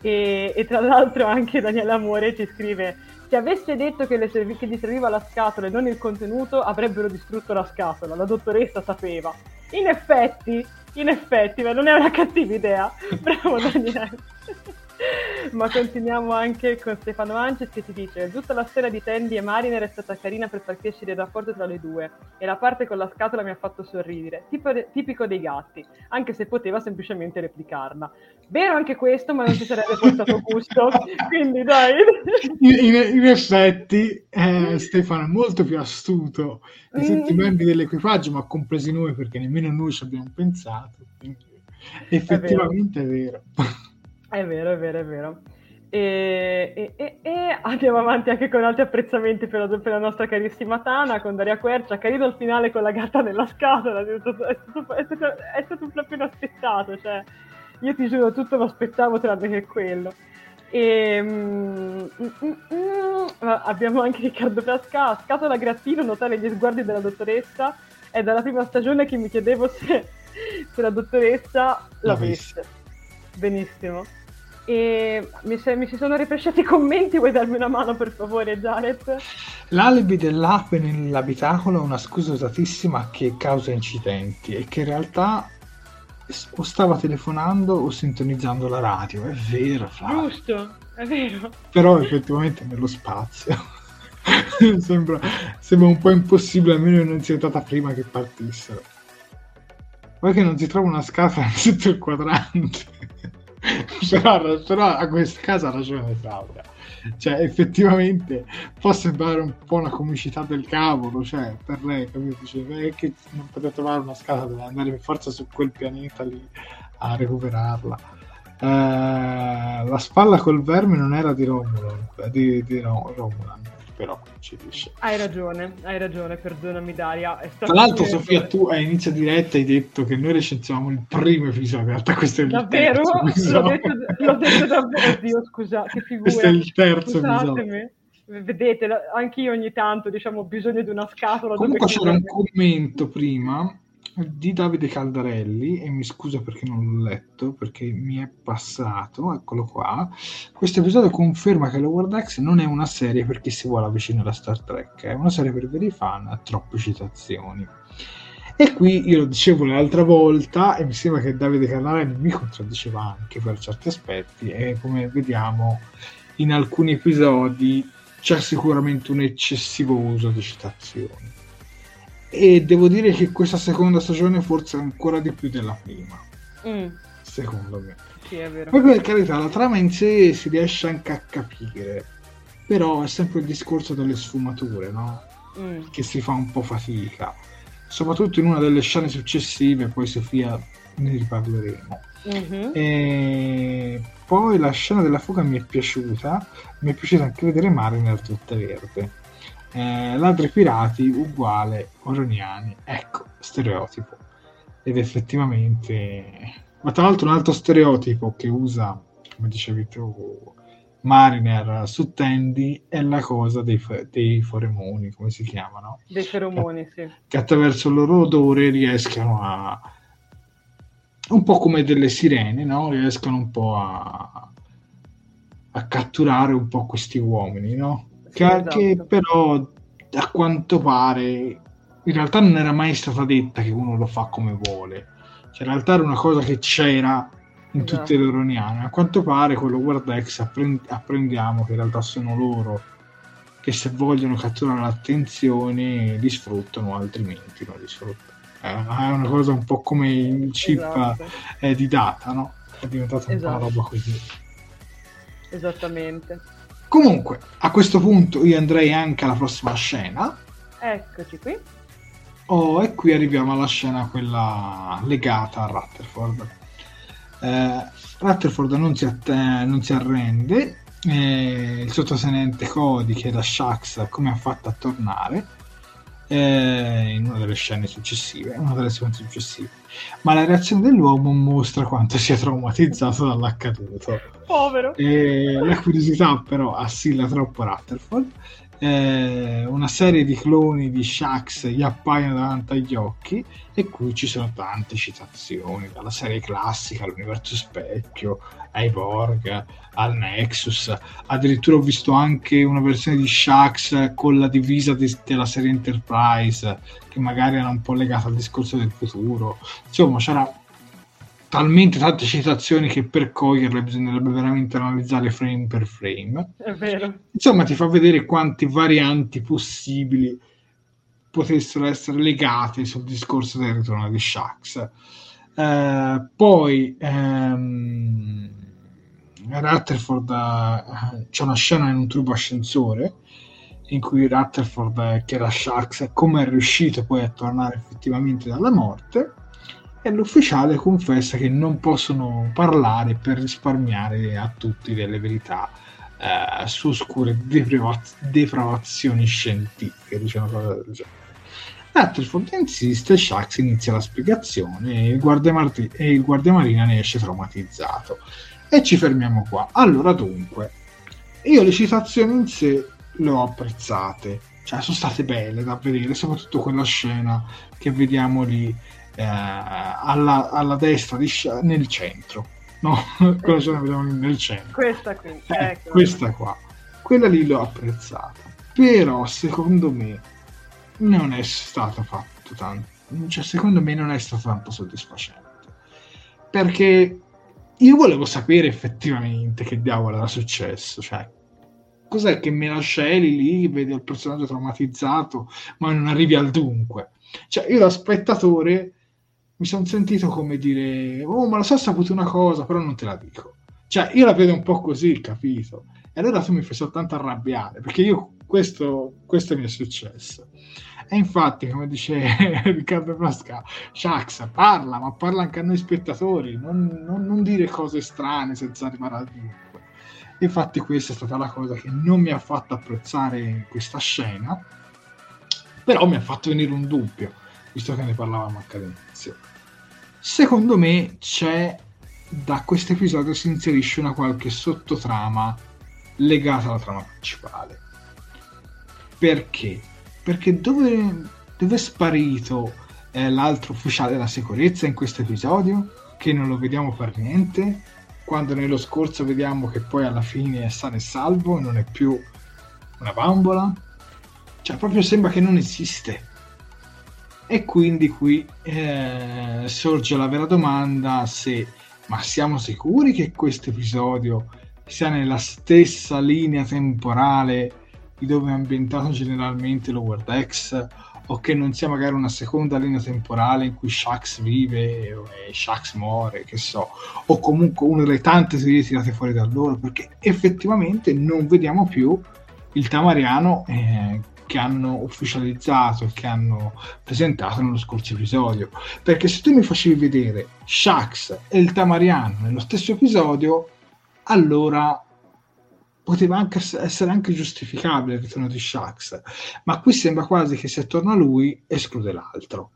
E, e tra l'altro anche Daniele Amore ci scrive se avesse detto che, serv- che gli serviva la scatola e non il contenuto avrebbero distrutto la scatola, la dottoressa sapeva. In effetti In effetti, ma non è una *laughs* cattiva idea. Bravo Daniele. *laughs* Ma continuiamo anche con Stefano Ances che ti dice tutta la storia di Tandy e Mariner è stata carina per far crescere il rapporto tra le due e la parte con la scatola mi ha fatto sorridere, tipo, tipico dei gatti, anche se poteva semplicemente replicarla. Vero anche questo, ma non ci sarebbe portato gusto, *laughs* quindi dai. In, in, in effetti eh, Stefano è molto più astuto di tutti i mm. membri dell'equipaggio, ma compresi noi perché nemmeno noi ci abbiamo pensato. Quindi, effettivamente è vero. È vero. È vero, è vero, è vero. E, e, e, e, andiamo avanti anche con altri apprezzamenti per la, per la, nostra carissima Tana con Daria Quercia carino il finale con la gatta nella scatola è stato, è stato, è stato, è stato proprio inaspettato cioè, io ti giuro tutto lo aspettavo tranne che quello. E, mm, mm, mm, abbiamo anche Riccardo Frasca scatola grattino notare gli sguardi della dottoressa. È dalla prima stagione che mi chiedevo se, se la dottoressa l'avesse benissimo e mi, se, mi si sono ripesciati i commenti, vuoi darmi una mano per favore Jared? L'alibi dell'ape nell'abitacolo è una scusa usatissima che causa incidenti e che in realtà o stava telefonando o sintonizzando la radio, è vero Flavio. Giusto, è vero. Però effettivamente nello spazio. *laughs* sembra, sembra, un po' impossibile, almeno non sia stata prima che partissero. Poi che non si trova una scatola sotto il quadrante. *laughs* però, però, a questa casa ha ragione Claudia. Cioè effettivamente può sembrare un po' una comicità del cavolo cioè per lei capito? Eh, che non potete trovare una scatola deve andare per forza su quel pianeta lì a recuperarla. Eh, la spalla col verme non era di Romulan di, di Romulan però ci dice. Hai ragione, hai ragione, perdonami Daria. Tra l'altro. Sofia, tu a inizio diretta hai detto che noi recensiamo il primo episodio, in realtà questo è il davvero? terzo L'ho detto, l'ho detto davvero, Oddio scusa, che figura. Questo è il terzo Scusatemi. episodio. Vedete, anche ogni tanto diciamo, ho bisogno di una scatola. Comunque c'era un commento prima di Davide Caldarelli e mi scuso perché non l'ho letto perché mi è passato eccolo qua. Questo episodio conferma che Lower Decks non è una serie per chi si vuole avvicinare a Star Trek è una serie per veri fan a troppe citazioni. E qui io lo dicevo l'altra volta e mi sembra che Davide Caldarelli mi contraddiceva anche per certi aspetti e come vediamo in alcuni episodi c'è sicuramente un eccessivo uso di citazioni e devo dire che questa seconda stagione forse è ancora di più della prima mm. secondo me sì, è vero. poi per carità la trama in sé si riesce anche a capire però è sempre il discorso delle sfumature no? Mm. che si fa un po' fatica soprattutto in una delle scene successive poi Sofia ne riparleremo mm-hmm. e poi la scena della fuga mi è piaciuta mi è piaciuta anche vedere Mariner tutta verde eh, ladri pirati uguale Oroniani ecco stereotipo ed effettivamente ma tra l'altro un altro stereotipo che usa come dicevi tu Mariner su Tandy è la cosa dei, dei feromoni come si chiamano? dei feromoni che, sì che attraverso il loro odore riescono a un po' come delle sirene no? riescono un po' a a catturare un po' questi uomini no? Che, esatto. che però a quanto pare in realtà non era mai stata detta che uno lo fa come vuole cioè in realtà era una cosa che c'era in esatto. tutte le Roniane a quanto pare con lo Wordex apprend- apprendiamo che in realtà sono loro che se vogliono catturare l'attenzione li sfruttano altrimenti non li sfruttano è una cosa un po' come il chip esatto. eh, di data no? è diventata esatto. una roba così esattamente Comunque, a questo punto io andrei anche alla prossima scena. Eccoci qui. Oh, e qui arriviamo alla scena quella legata a Rutherford. Eh, Rutherford non si, att- non si arrende, eh, il sottotenente Cody chiede a Shax come ha fatto a tornare eh, in una delle scene successive, una delle sequenze successive. Ma la reazione dell'uomo mostra quanto sia traumatizzato dall'accaduto. Povero. E la curiosità però assilla troppo Rutherford. Eh, una serie di cloni di Shax gli appaiono davanti agli occhi e qui ci sono tante citazioni dalla serie classica all'universo specchio ai Borg al Nexus addirittura ho visto anche una versione di Shax con la divisa di, della serie Enterprise che magari era un po' legata al discorso del futuro insomma c'era talmente tante citazioni che per coglierle bisognerebbe veramente analizzare frame per frame. È vero. Insomma, ti fa vedere quante varianti possibili potessero essere legate sul discorso del ritorno di Shax. Uh, poi um, Rutherford uh, c'è una scena in un tubo ascensore in cui Rutherford chiede a Shax come è riuscito poi a tornare effettivamente dalla morte e l'ufficiale confessa che non possono parlare per risparmiare a tutti delle verità eh, su oscure depravaz- depravazioni scientifiche, diciamo cosa del genere. Rutherford insiste, Shax inizia la spiegazione e il, guardiamar- e il guardiamarina ne esce traumatizzato. E ci fermiamo qua. Allora dunque, io le citazioni in sé le ho apprezzate, cioè sono state belle da vedere, soprattutto quella scena che vediamo lì eh, alla, alla, destra di, nel centro. No, *laughs* quella scena vediamo lì nel centro. Questa qui, eh, ecco. questa qua. Quella lì l'ho apprezzata. Però secondo me non è stato fatto tanto. Cioè, secondo me non è stato tanto soddisfacente. Perché io volevo sapere effettivamente che diavolo era successo. Cioè, cos'è che me la scegli lì, vedi il personaggio traumatizzato, ma non arrivi al dunque. Cioè, io da spettatore mi sono sentito come dire, oh, ma lo so, ho saputo una cosa, però non te la dico. Cioè, io la vedo un po' così, capito? E allora tu mi fai soltanto arrabbiare, perché io questo, questo mi è successo. E infatti, come dice *laughs* Riccardo Frasca, Shax parla, ma parla anche a noi spettatori, non, non, non dire cose strane senza arrivare al dunque. Infatti questa è stata la cosa che non mi ha fatto apprezzare questa scena, però mi ha fatto venire un dubbio, visto che ne parlavamo anche all'inizio. Secondo me c'è, da questo episodio si inserisce una qualche sottotrama legata alla trama principale. Perché? Perché dove, dove è sparito eh, l'altro ufficiale della sicurezza in questo episodio? Che non lo vediamo per niente? quando nello scorso vediamo che poi alla fine è sano e salvo, non è più una bambola, cioè proprio sembra che non esiste. E quindi qui eh, sorge la vera domanda se ma siamo sicuri che questo episodio sia nella stessa linea temporale di dove è ambientato generalmente lo World X o che non sia magari una seconda linea temporale in cui Shax vive e Shax muore, che so, o comunque una delle tante serie tirate fuori da loro, perché effettivamente non vediamo più il Tamariano eh, che hanno ufficializzato e che hanno presentato nello scorso episodio. Perché se tu mi facevi vedere Shax e il Tamariano nello stesso episodio, allora poteva anche essere anche giustificabile il ritorno di Shax, ma qui sembra quasi che se torna lui esclude l'altro.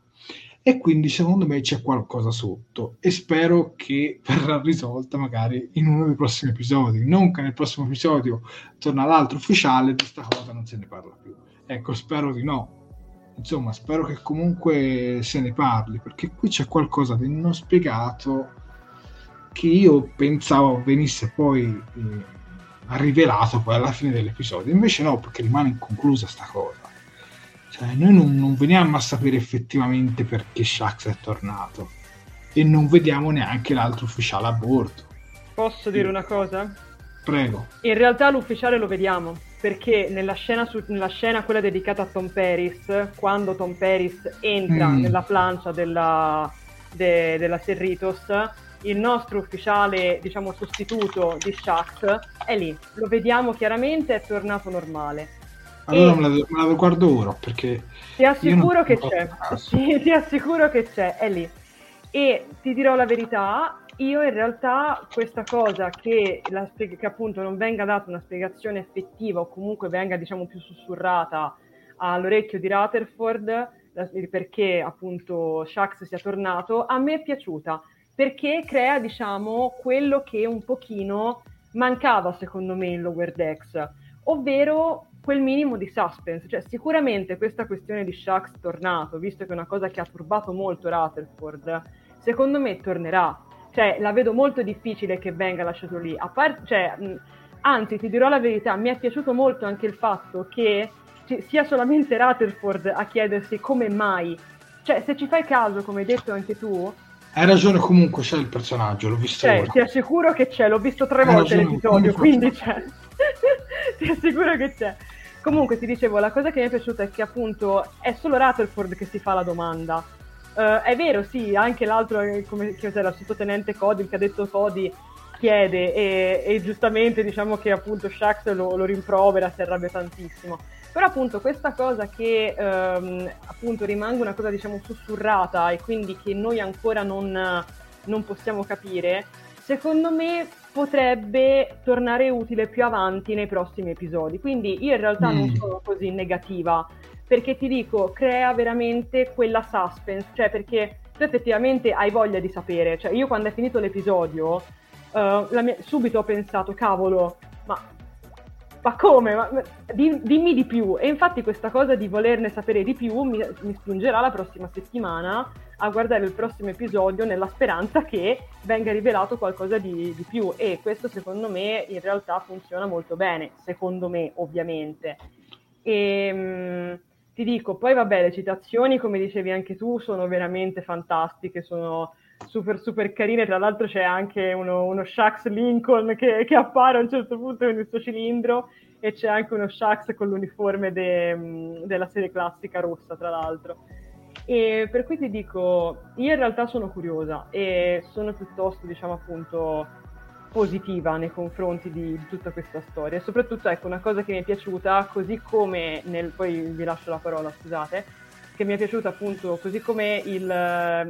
E quindi secondo me c'è qualcosa sotto e spero che verrà risolta magari in uno dei prossimi episodi. Non che nel prossimo episodio torna l'altro ufficiale di questa cosa non se ne parla più. Ecco, spero di no. Insomma, spero che comunque se ne parli, perché qui c'è qualcosa di non spiegato che io pensavo venisse poi eh, rivelato poi alla fine dell'episodio. Invece no, perché rimane inconclusa sta cosa. Cioè, noi non, non veniamo a sapere effettivamente perché Shax è tornato e non vediamo neanche l'altro ufficiale a bordo. Posso dire una cosa? Prego. In realtà l'ufficiale lo vediamo, perché nella scena, su, nella scena quella dedicata a Tom Paris, quando Tom Paris entra mm. nella plancia della, de, della Serritos, il nostro ufficiale, diciamo, sostituto di Shax è lì. Lo vediamo chiaramente, è tornato normale. Allora e... me, la, me la guardo ora perché... Ti assicuro che c'è, sì, ti assicuro che c'è, è lì. E ti dirò la verità, io in realtà questa cosa che, la, che appunto non venga data una spiegazione effettiva o comunque venga diciamo più sussurrata all'orecchio di Rutherford perché appunto Shax sia tornato, a me è piaciuta perché crea, diciamo, quello che un pochino mancava secondo me in Lower Decks, ovvero quel minimo di suspense. Cioè, sicuramente questa questione di Shax tornato, visto che è una cosa che ha turbato molto Rutherford, secondo me tornerà. Cioè, la vedo molto difficile che venga lasciato lì. A part- cioè, mh, anzi, ti dirò la verità, mi è piaciuto molto anche il fatto che ci- sia solamente Rutherford a chiedersi come mai. Cioè, se ci fai caso, come hai detto anche tu, Hai ragione, comunque c'è il personaggio, l'ho visto c'è, ora. Ti assicuro che c'è, l'ho visto tre Hai volte ragione, l'episodio, quindi c'è. *laughs* ti assicuro che c'è. Comunque ti dicevo, la cosa che mi è piaciuta è che appunto è solo Rutherford che si fa la domanda. Uh, è vero, sì, anche l'altro, eh, come cos'era, il sottotenente Cody, il cadetto Cody, chiede e, e, giustamente diciamo che appunto Shax lo, lo, rimprovera, si arrabbia tantissimo. Però appunto questa cosa che um, appunto rimanga una cosa diciamo sussurrata e quindi che noi ancora non, non possiamo capire, secondo me potrebbe tornare utile più avanti nei prossimi episodi. Quindi io in realtà mm. non sono così negativa, perché ti dico, crea veramente quella suspense, cioè perché tu effettivamente hai voglia di sapere. Cioè io quando è finito l'episodio, uh, mia, subito ho pensato, cavolo, ma ma come? Ma, di, dimmi di più. E infatti questa cosa di volerne sapere di più mi, mi, spingerà la prossima settimana a guardare il prossimo episodio nella speranza che venga rivelato qualcosa di, di più. E questo secondo me in realtà funziona molto bene, secondo me ovviamente. E, mh, mm, ti dico, poi vabbè, le citazioni, come dicevi anche tu, sono veramente fantastiche, sono super super carine, tra l'altro c'è anche uno, uno Shax Lincoln che, che, appare a un certo punto con il suo cilindro e c'è anche uno Shax con l'uniforme de, della serie classica rossa, tra l'altro. E per cui ti dico, io in realtà sono curiosa e sono piuttosto, diciamo appunto, positiva nei confronti di, tutta questa storia. E soprattutto, ecco, una cosa che mi è piaciuta, così come nel... poi vi lascio la parola, scusate, che mi è piaciuta appunto, così come il, la,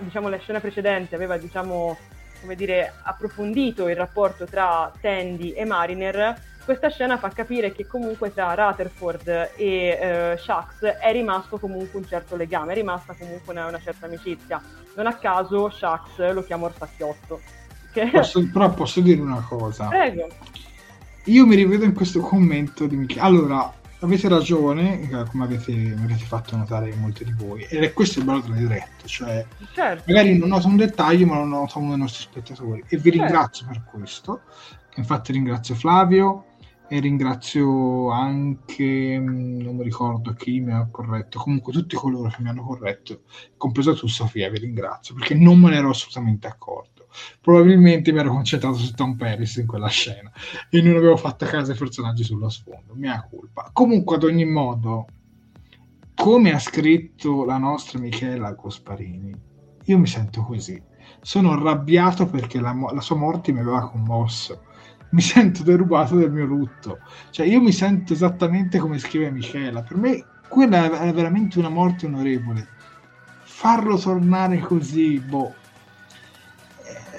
diciamo, la scena precedente aveva diciamo, come dire, approfondito il rapporto tra Tandy e Mariner, questa scena fa capire che comunque tra Rutherford e eh, Shax è rimasto comunque un certo legame, è rimasta comunque una, una certa amicizia. Non a caso Shax lo chiama Orsacchiotto. Che... Posso, però posso dire una cosa? Prego. Io mi rivedo in questo commento di Michele. Allora, avete ragione, eh, come avete, avete fatto notare molti di voi, ed è questo il bello delle dirette, cioè certo. magari non noto un dettaglio ma lo nota uno dei nostri spettatori e vi certo. ringrazio per questo, infatti ringrazio Flavio e ringrazio anche, mm, non mi ricordo chi mi ha corretto, comunque tutti coloro che mi hanno corretto, compreso tu Sofia, vi ringrazio perché non me ne ero assolutamente accorto probabilmente mi ero concentrato su Tom Paris in quella scena e non avevo fatto caso ai personaggi sullo sfondo, mia colpa. Comunque, ad ogni modo, come ha scritto la nostra Michela Cosparini, io mi sento così. Sono arrabbiato perché la, la sua morte mi aveva commosso. Mi sento derubato del mio lutto. Cioè, io mi sento esattamente come scrive Michela. Per me, quella è veramente una morte onorevole. Farlo tornare così, boh,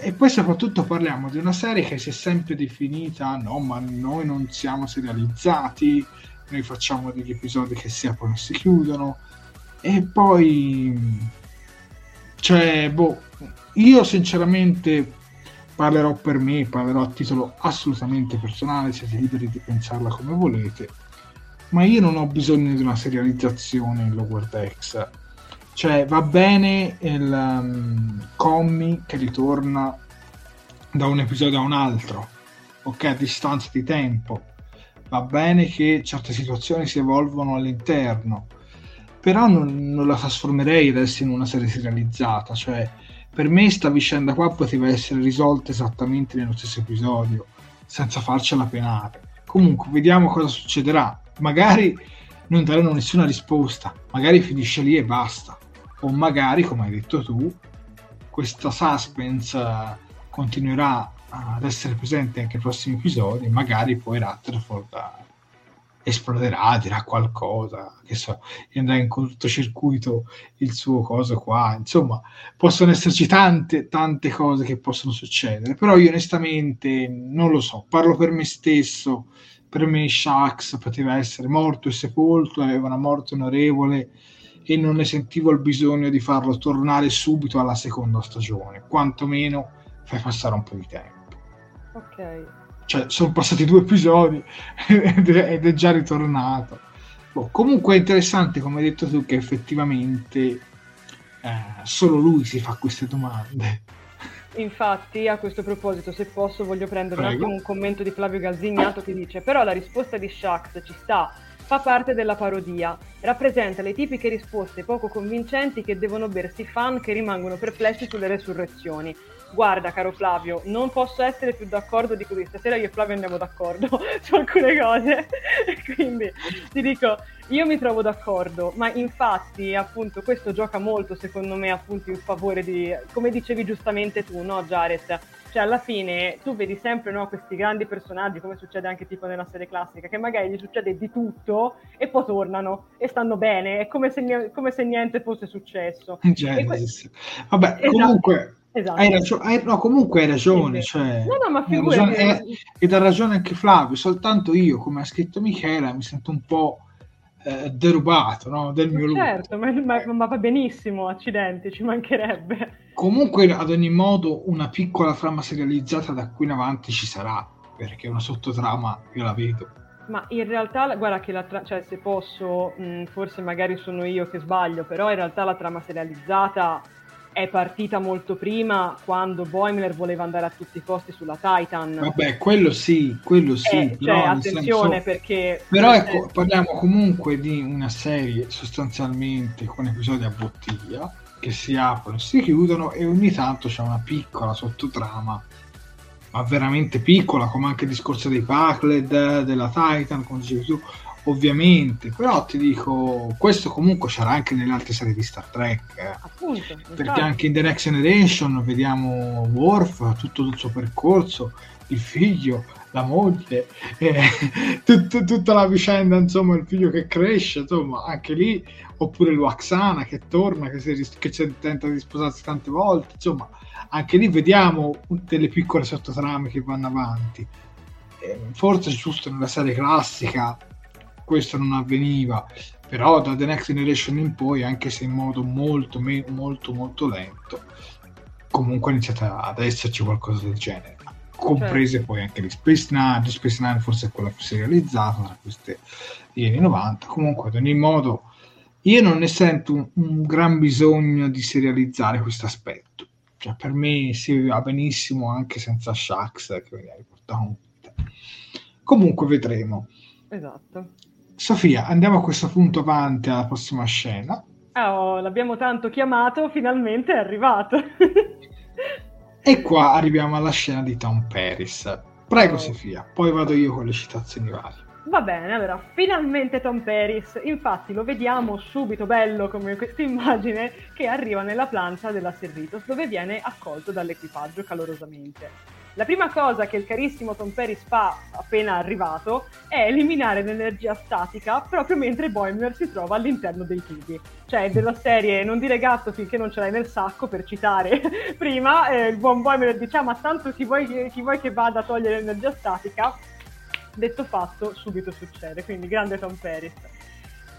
e poi soprattutto parliamo di una serie che si è sempre definita no ma noi non siamo serializzati noi facciamo degli episodi che si aprono e si chiudono e poi cioè boh io sinceramente parlerò per me parlerò a titolo assolutamente personale siete liberi di pensarla come volete ma io non ho bisogno di una serializzazione in Lower Decks cioè, va bene il um, Commi che ritorna da un episodio a un altro, ok, a distanza di tempo. Va bene che certe situazioni si evolvono all'interno, però non, non la trasformerei adesso in una serie serializzata. Cioè, per me sta vicenda qua poteva essere risolta esattamente nello stesso episodio, senza farcela penare. Comunque, vediamo cosa succederà. Magari non daranno nessuna risposta, magari finisce lì e basta o magari, come hai detto tu, questa suspense continuerà ad essere presente anche nei prossimi episodi, magari poi Rutherford esploderà, dirà qualcosa, che so, andrà in cortocircuito il suo coso qua, insomma, possono esserci tante, tante cose che possono succedere, però io onestamente non lo so, parlo per me stesso, per me Shax poteva essere morto e sepolto, aveva una morte onorevole, e non ne sentivo il bisogno di farlo tornare subito alla seconda stagione, quantomeno fai passare un po' di tempo. Ok. Cioè, sono passati due episodi ed è già ritornato. Boh, comunque è interessante, come hai detto tu, che effettivamente eh, solo lui si fa queste domande. Infatti, a questo proposito, se posso, voglio prendere un commento di Flavio Galzignato che dice: Però la risposta di Shax ci sta fa parte della parodia. Rappresenta le tipiche risposte poco convincenti che devono bersi fan che rimangono perplessi sulle resurrezioni. Guarda, caro Flavio, non posso essere più d'accordo di così. Stasera io e Flavio andiamo d'accordo *laughs* su alcune cose. *laughs* Quindi ti dico, io mi trovo d'accordo, ma infatti, appunto, questo gioca molto, secondo me, appunto, in favore di, come dicevi giustamente tu, no, Jared? Cioè, alla fine tu vedi sempre no, questi grandi personaggi, come succede anche tipo nella serie classica, che magari gli succede di tutto e poi tornano e stanno bene, è come se, come se niente fosse successo. Genesis. Que- Vabbè, esatto. comunque... Esatto. Hai ragione, hai, no, comunque hai ragione. Cioè, no, no, ma figurati. E, e dà ragione anche Flavio, soltanto io, come ha scritto Michela, mi sento un po' eh, derubato no? del mio certo, ma, ma, ma, va benissimo, accidenti, ci mancherebbe. Comunque, ad ogni modo, una piccola trama serializzata da qui in avanti ci sarà, perché una sottotrama io la vedo. Ma in realtà, guarda che la trama, cioè se posso, mh, forse magari sono io che sbaglio, però in realtà la trama serializzata è partita molto prima quando Boimler voleva andare a tutti i costi sulla Titan. Vabbè, quello sì, quello sì. Eh, però, cioè, attenzione senso... perché... Però ecco, parliamo comunque di una serie sostanzialmente con episodi a bottiglia che si aprono, si chiudono e ogni tanto c'è una piccola sottotrama ma veramente piccola come anche il discorso dei Pacled, della Titan, come dicevi tu, ovviamente, però ti dico, questo comunque c'era anche nelle altre serie di Star Trek, eh. Appunto, perché infatti. anche in The Next Generation vediamo Worf, tutto il suo percorso, il figlio, la moglie, eh, *laughs* tut, tutta la vicenda, insomma, il figlio che cresce, insomma, anche lì, oppure Luaxana che torna, che, si, che tenta di sposarsi tante volte, insomma, anche lì vediamo delle piccole sottotrame che vanno avanti. Eh, forse giusto nella serie classica questo non avveniva, però da The Next Generation in poi, anche se in modo molto, molto, molto lento, comunque è iniziato ad esserci qualcosa del genere. Comprese certo. poi anche di Space Nine, di Space Nine forse è quella più serializzata tra queste degli anni 90. Comunque, ad ogni modo, io non ne sento un, un gran bisogno di serializzare questo aspetto. Cioè, per me si va benissimo anche senza Shax che veniva riportato Comunque vedremo. Esatto. Sofia, andiamo a questo punto avanti alla prossima scena. Oh, l'abbiamo tanto chiamato, finalmente è arrivato. *laughs* e qua arriviamo alla scena di Tom Paris. Prego oh. Sofia, poi vado io con le citazioni varie. Va bene, allora, finalmente Tom Paris. Infatti lo vediamo subito bello come questa immagine che arriva nella plancia della Cerritos dove viene accolto dall'equipaggio calorosamente. La prima cosa che il carissimo Tom Paris fa appena arrivato è eliminare l'energia statica proprio mentre Boimler si trova all'interno dei tubi. Cioè, della serie non dire gatto finché non ce l'hai nel sacco, per citare *laughs* prima, eh, il buon Boimler dice, ah, ma tanto chi vuoi, chi vuoi che vada a togliere l'energia statica? Detto fatto, subito succede, quindi grande Tom Paris.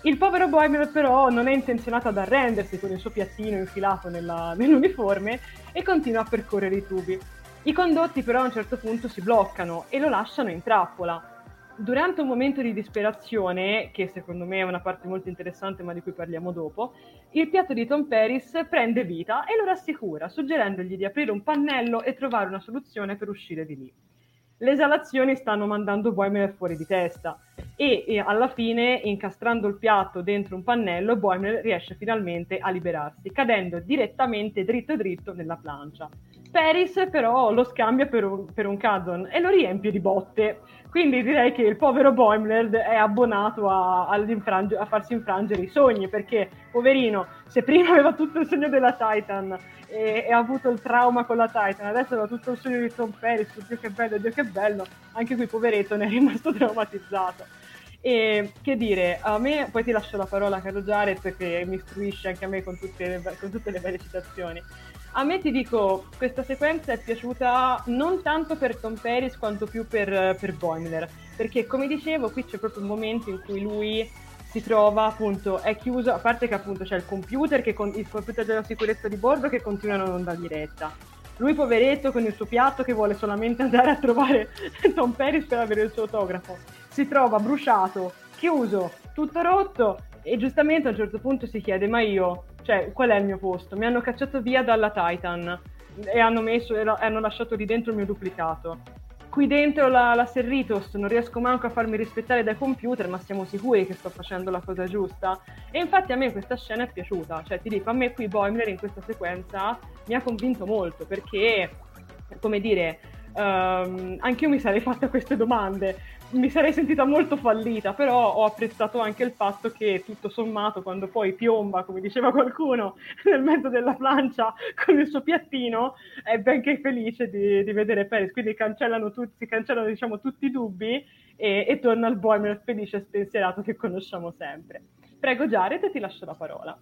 Il povero Boimler però non è intenzionato ad arrendersi con il suo piattino infilato nella, *laughs* nell'uniforme e continua a percorrere i tubi. I condotti però a un certo punto si bloccano e lo lasciano in trappola. Durante un momento di disperazione, che secondo me è una parte molto interessante ma di cui parliamo dopo, il piatto di Tom Paris prende vita e lo rassicura, suggerendogli di aprire un pannello e trovare una soluzione per uscire di lì. Le esalazioni stanno mandando Boimler fuori di testa e, e, alla fine, incastrando il piatto dentro un pannello, Boimler riesce finalmente a liberarsi, cadendo direttamente dritto dritto nella plancia. Paris però lo scambia per un, per un Cadon e lo riempie di botte. Quindi direi che il povero Boimler è abbonato a, a, farsi infrangere i sogni, perché poverino, se prima aveva tutto il sogno della Titan e, e ha avuto il trauma con la Titan, adesso aveva tutto il sogno di Tom Paris, Dio che bello, Dio che bello, anche qui poveretto ne è rimasto *laughs* traumatizzato. E che dire, a me, poi ti lascio la parola a Carlo Jared che mi istruisce anche a me con tutte, con tutte le varie citazioni. A me ti dico, questa sequenza è piaciuta non tanto per Tom Paris quanto più per, per Boimler, perché come dicevo qui c'è proprio un momento in cui lui si trova appunto, è chiuso, a parte che appunto c'è il computer, con, il computer della sicurezza di bordo che continuano in onda diretta. Lui poveretto con il suo piatto che vuole solamente andare a trovare *laughs* Tom Paris per avere il suo autografo. Si trova bruciato, chiuso, tutto rotto e giustamente a un certo punto si chiede ma io cioè, qual è il mio posto? Mi hanno cacciato via dalla Titan e hanno, messo, e hanno lasciato lì dentro il mio duplicato. qui dentro la, la Serritos non riesco manco a farmi rispettare dai computer, ma siamo sicuri che sto facendo la cosa giusta? E infatti a me questa scena è piaciuta, cioè ti dico, a me qui Boimler in questa sequenza mi ha convinto molto perché, come dire, um, anche io mi sarei fatta queste domande, mi sarei sentita molto fallita, però ho apprezzato anche il fatto che tutto sommato quando poi piomba, come diceva qualcuno, *laughs* nel mezzo della plancia con il suo piattino, è benché felice di, di vedere Paris, quindi cancellano tutti, si cancellano diciamo, tutti i dubbi e, e torna al Boimer felice e spensierato che conosciamo sempre. Prego Jared, ti lascio la parola.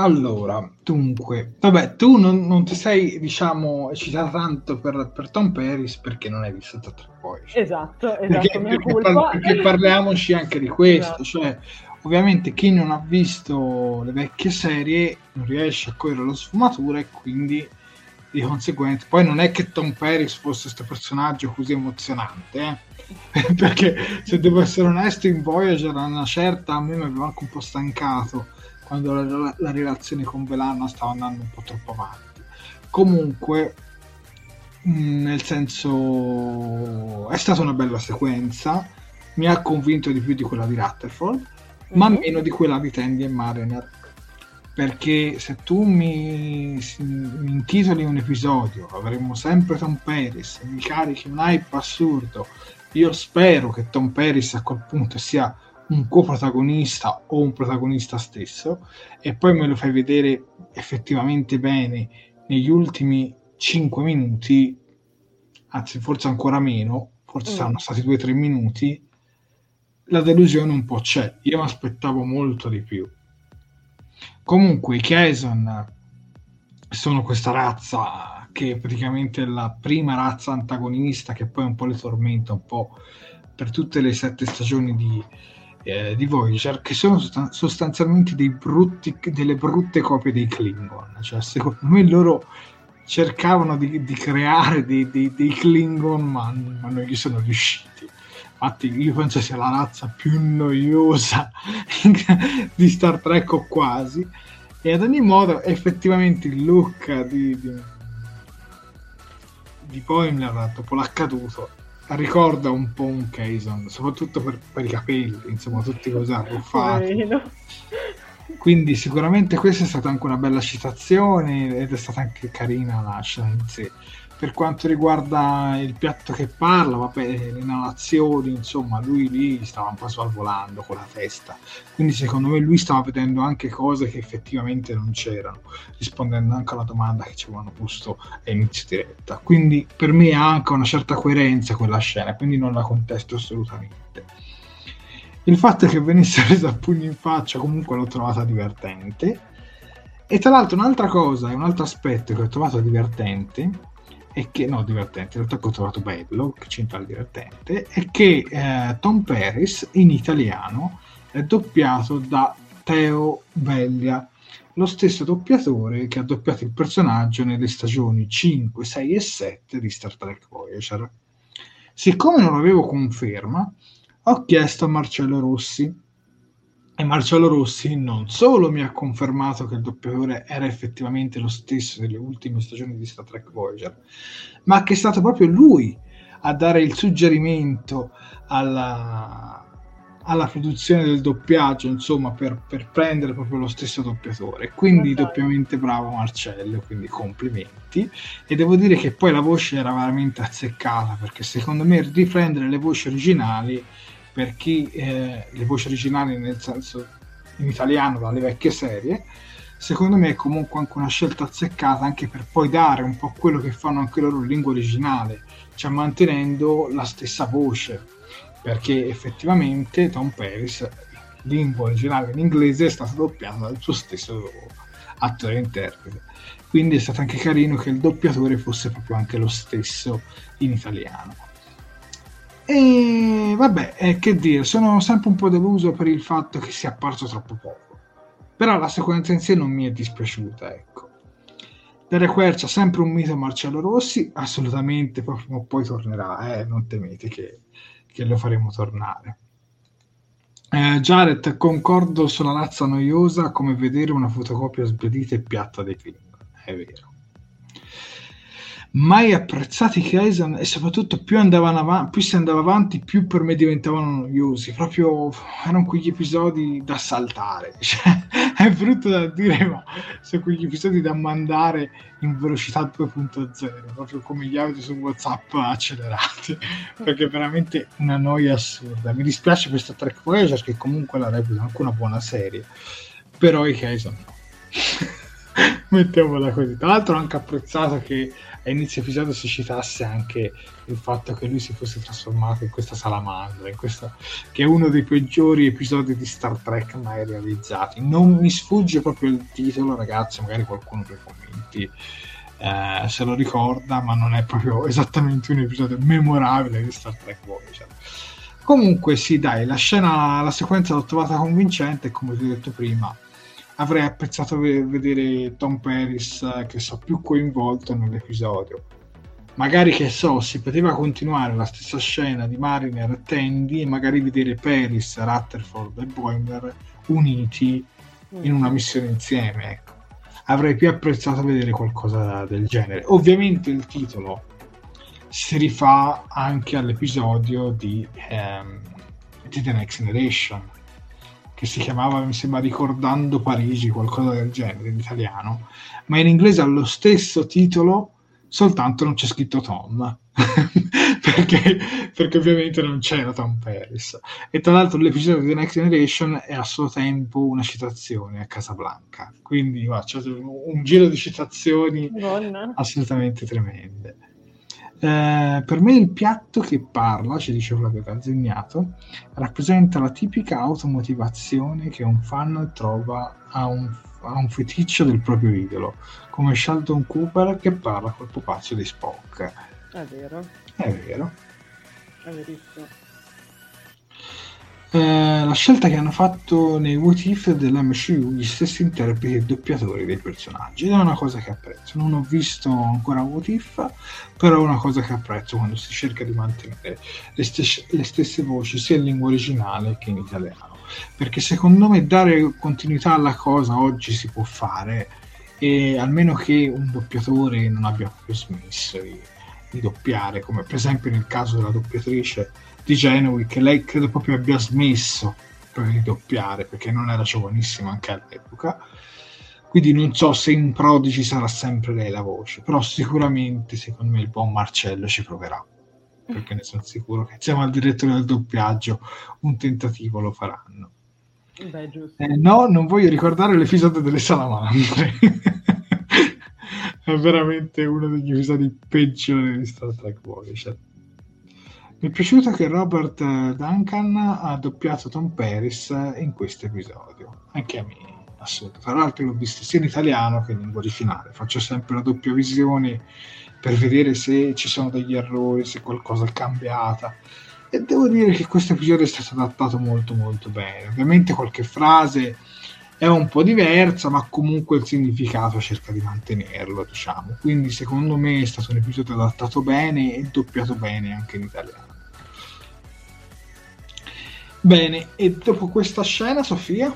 Allora, dunque, vabbè, tu non, non, ti sei, diciamo, eccitata tanto per, per, Tom Paris perché non hai visto Tattoo Boy. Esatto, esatto, perché, perché, parla, perché, parliamoci anche di questo, esatto. cioè, ovviamente chi non ha visto le vecchie serie non riesce a cogliere lo sfumatura e quindi di conseguenza, poi non è che Tom Paris fosse questo personaggio così emozionante, eh? *laughs* perché se devo essere onesto in Voyager a una certa a me mi aveva anche un po' stancato quando la, la relazione con Belana stava andando un po' troppo avanti. Comunque, mh, mm, nel senso, è stata una bella sequenza, mi ha convinto di più di quella di Rutherford, mm-hmm. ma mhm. meno di quella di Tandy e Mariner. Perché se tu mi, mi intitoli un episodio, avremo sempre Tom Paris, mi carichi un hype assurdo, io spero che Tom Paris a quel punto sia un coprotagonista o un protagonista stesso e poi me lo fai vedere effettivamente bene negli ultimi 5 minuti, anzi forse ancora meno, forse mm. saranno stati 2-3 minuti, la delusione un po' c'è. Io mi aspettavo molto di più. Comunque i Kazon sono questa razza che è praticamente la prima razza antagonista che poi un po' le tormenta un po' per tutte le sette stagioni di, eh, di Voyager che sono sostanzialmente brutti, delle brutte copie dei Klingon. Cioè, secondo me loro cercavano di, di creare dei, dei, dei, Klingon, ma, ma non gli sono riusciti. Infatti, io penso sia la razza più noiosa *laughs* di Star Trek o quasi. E ad ogni modo, effettivamente il look di, di, di Boimler dopo l'accaduto ricorda un po' un Keyson, soprattutto per, per, i capelli, insomma, tutti così arruffati. Quindi sicuramente questa è stata anche una bella citazione ed è stata anche carina la scena in sé. Per quanto riguarda il piatto che parla, vabbè, le inalazioni, insomma, lui lì stava un po' sorvolando con la testa. Quindi secondo me lui stava vedendo anche cose che effettivamente non c'erano, rispondendo anche alla domanda che ci avevano posto a inizio diretta. Quindi per me ha anche una certa coerenza quella scena, quindi non la contesto assolutamente. Il fatto che venisse presa a pugno in faccia comunque l'ho trovata divertente. E tra l'altro un'altra cosa, un altro aspetto che ho trovato divertente è che, no, divertente, in realtà che ho trovato bello, che c'entra il divertente, è che eh, Tom Paris in italiano è doppiato da Teo Veglia, lo stesso doppiatore che ha doppiato il personaggio nelle stagioni 5, 6 e 7 di Star Trek Voyager. Siccome non avevo conferma, ho chiesto a Marcello Rossi, e Marcello Rossi non solo mi ha confermato che il doppiatore era effettivamente lo stesso delle ultime stagioni di Star Trek Voyager, ma che è stato proprio lui a dare il suggerimento alla, alla produzione del doppiaggio, insomma, per, per, prendere proprio lo stesso doppiatore. Quindi doppiamente bravo Marcello, quindi complimenti. E devo dire che poi la voce era veramente azzeccata, perché secondo me riprendere le voci originali per chi eh, le voci originali nel senso in italiano dalle vecchie serie secondo me è comunque anche una scelta azzeccata anche per poi dare un po' quello che fanno anche loro in lingua originale cioè mantenendo la stessa voce. Perché effettivamente Tom Paris lingua originale in inglese è stata doppiata dal suo stesso attore interprete. Quindi è stato anche carino che il doppiatore fosse proprio anche lo stesso in italiano e vabbè, eh, che dire, sono sempre un po' deluso per il fatto che sia apparso troppo poco. Però la sequenza in sé non mi è dispiaciuta, ecco. Derek Quercia, sempre un mito Marcello Rossi, assolutamente, proprio poi tornerà, eh, non temete che, che lo faremo tornare. Eh, Jared, concordo sulla razza noiosa come vedere una fotocopia sbedita e piatta dei film. È vero. Mai apprezzati Kaizen e soprattutto più, andavano avanti, più si andava avanti più per me diventavano noiosi. Proprio erano quegli episodi da saltare. *laughs* Cioè, è brutto da dire ma sono quegli episodi da mandare in velocità 2.0 proprio come gli audio su whatsapp accelerati *laughs* perché è veramente una noia assurda. Mi dispiace Star Trek Voyager che comunque la reputo anche una buona serie però i Kaizen no *laughs* *laughs* mettiamola così tra l'altro ho anche apprezzato che a inizio episodio si citasse anche il fatto che lui si fosse trasformato in questa salamandra, in questa, che è uno dei peggiori episodi di Star Trek mai realizzati. Non mi sfugge proprio il titolo, ragazzi, magari qualcuno per commenti eh, se lo ricorda, ma non è proprio esattamente un episodio memorabile di Star Trek Voyager. Comunque sì, dai, la scena, la sequenza l'ho trovata convincente come ti ho detto prima, avrei apprezzato vedere Tom Paris eh, che so più coinvolto nell'episodio. Magari che so si poteva continuare la stessa scena di Mariner e Tandy e magari vedere Paris, Rutherford e Boimler uniti in una missione insieme ecco. avrei più apprezzato vedere qualcosa del genere. Ovviamente il titolo si rifà anche all'episodio di, um, di The Next Generation che si chiamava, mi sembra, Ricordando Parigi, qualcosa del genere in italiano, ma in inglese ha lo stesso titolo, soltanto non c'è scritto Tom. *laughs* perché, perché, ovviamente non c'era Tom Paris. E tra l'altro l'episodio di The Next Generation è a suo tempo una citazione a Casablanca. Quindi va, c'è un giro di citazioni Buona. assolutamente tremende. Eh, per me il piatto che parla, ci dice Flavio Gazzegnato, rappresenta la tipica automotivazione che un fan trova a un, a un feticcio del proprio idolo, come Sheldon Cooper che parla col pupazzo di Spock. È vero. È vero. È verissimo. Eh, la scelta che hanno fatto nei What If dell'MCU gli stessi interpreti e doppiatori dei personaggi. È una cosa che apprezzo. Non ho visto ancora What If però è una cosa che apprezzo quando si cerca di mantenere le, stes- le stesse voci sia in lingua originale che in italiano. Perché secondo me dare continuità alla cosa oggi si può fare e almeno che un doppiatore non abbia proprio smesso di, di doppiare come per esempio nel caso della doppiatrice di Genoa che lei credo proprio abbia smesso di doppiare perché non era giovanissima anche all'epoca. Quindi non so se in Prodigy sarà sempre lei la voce però sicuramente secondo me il buon Marcello ci proverà. Perché ne sono sicuro che insieme al direttore del doppiaggio un tentativo lo faranno. Beh, eh, no, non voglio ricordare l'episodio delle salamandre. *laughs* È veramente uno degli episodi peggiori di Star Trek Voyager mi è piaciuto che Robert Duncan ha doppiato Tom Paris in questo episodio, anche a me, assurdo. Tra l'altro l'ho visto sia in italiano che in lingua originale, faccio sempre la doppia visione per vedere se ci sono degli errori, se qualcosa è cambiata. E devo dire che questo episodio è stato adattato molto molto bene. Ovviamente qualche frase è un po' diversa, ma comunque il significato cerca di mantenerlo, diciamo. Quindi secondo me è stato un episodio adattato bene e doppiato bene anche in italiano. Bene, e dopo questa scena, Sofia?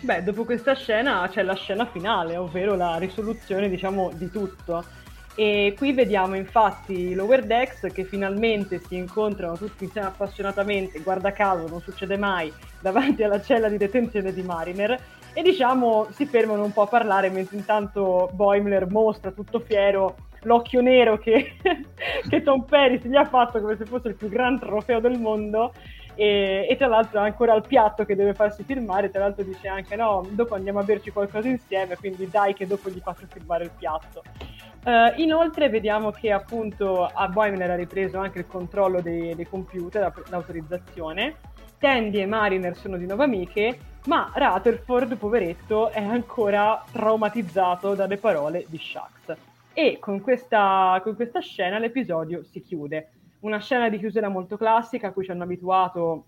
Beh, dopo questa scena c'è la scena finale, ovvero la risoluzione, diciamo, di tutto. E qui vediamo infatti Lower Decks che finalmente si incontrano tutti insieme appassionatamente, guarda caso non succede mai, davanti alla cella di detenzione di Mariner e diciamo si fermano un po' a parlare mentre intanto Boimler mostra tutto fiero l'occhio nero che, *laughs* che Tom Paris gli ha fatto come se fosse il più gran trofeo del mondo e, e, tra l'altro ha ancora il piatto che deve farsi filmare, tra l'altro dice anche no, dopo andiamo a berci qualcosa insieme, quindi dai che dopo gli faccio filmare il piatto. Uh, inoltre vediamo che appunto a Boimler ha ripreso anche il controllo dei, dei computer, l'autorizzazione, Tandy e Mariner sono di nuovo amiche, ma Rutherford, poveretto, è ancora traumatizzato dalle parole di Shax. E con questa, con questa scena l'episodio si chiude una scena di chiusura molto classica a cui ci hanno abituato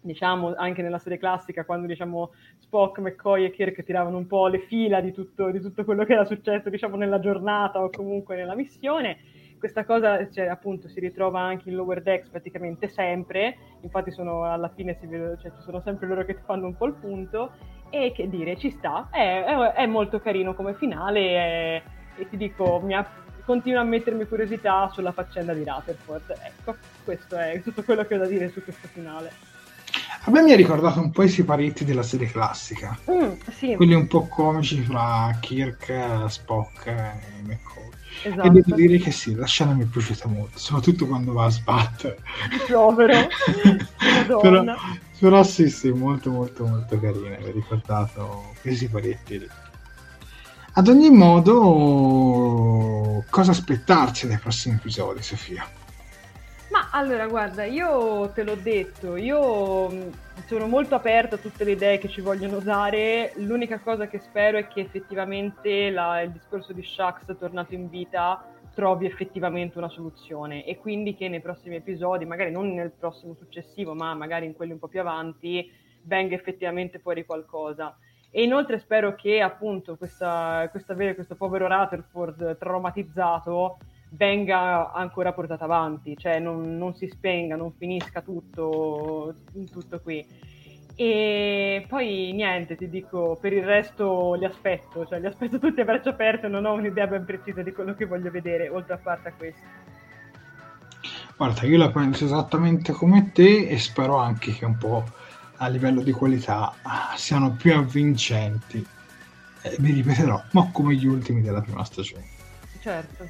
diciamo anche nella serie classica quando diciamo Spock, McCoy e Kirk tiravano un po' le fila di tutto, di tutto quello che era successo diciamo nella giornata o comunque nella missione. Questa cosa cioè, appunto si ritrova anche in Lower Decks praticamente sempre. Infatti sono, alla fine si cioè, ci sono sempre loro che fanno un po' il punto. E che dire ci sta. È, è, è molto carino come finale è, e ti dico mi ha continua a mettermi curiosità sulla faccenda di Rutherford. Ecco, questo è tutto quello che ho da dire su questo finale. A me mi ha ricordato un po' i siparietti della serie classica, mm, sì. quelli un po' comici fra Kirk, Spock e McCoy. Esatto. E devo dire che sì, la scena mi è piaciuta molto, soprattutto quando va a sbattere. Povero. *laughs* però, però sì, sì, molto molto molto carina, mi ha ricordato quei siparietti lì. Ad ogni modo, cosa aspettarci dai prossimi episodi, Sofia? Ma allora, guarda, io te l'ho detto, io sono molto aperta a tutte le idee che ci vogliono usare. L'unica cosa che spero è che effettivamente la, il discorso di Shax tornato in vita trovi effettivamente una soluzione e quindi che nei prossimi episodi, magari non nel prossimo successivo, ma magari in quelli un po' più avanti, venga effettivamente fuori qualcosa. E inoltre spero che appunto questa, questa, questo povero Rutherford traumatizzato venga ancora portata avanti, cioè non, non si spenga, non finisca tutto, tutto qui. E poi niente, ti dico, per il resto li aspetto, cioè li aspetto tutti a braccia aperte, non ho un'idea ben precisa di quello che voglio vedere, oltre a parte a questo. Guarda, io la penso esattamente come te e spero anche che un po' a livello di qualità siano più avvincenti. Eh, mi ripeterò, ma come gli ultimi della prima stagione. Certo.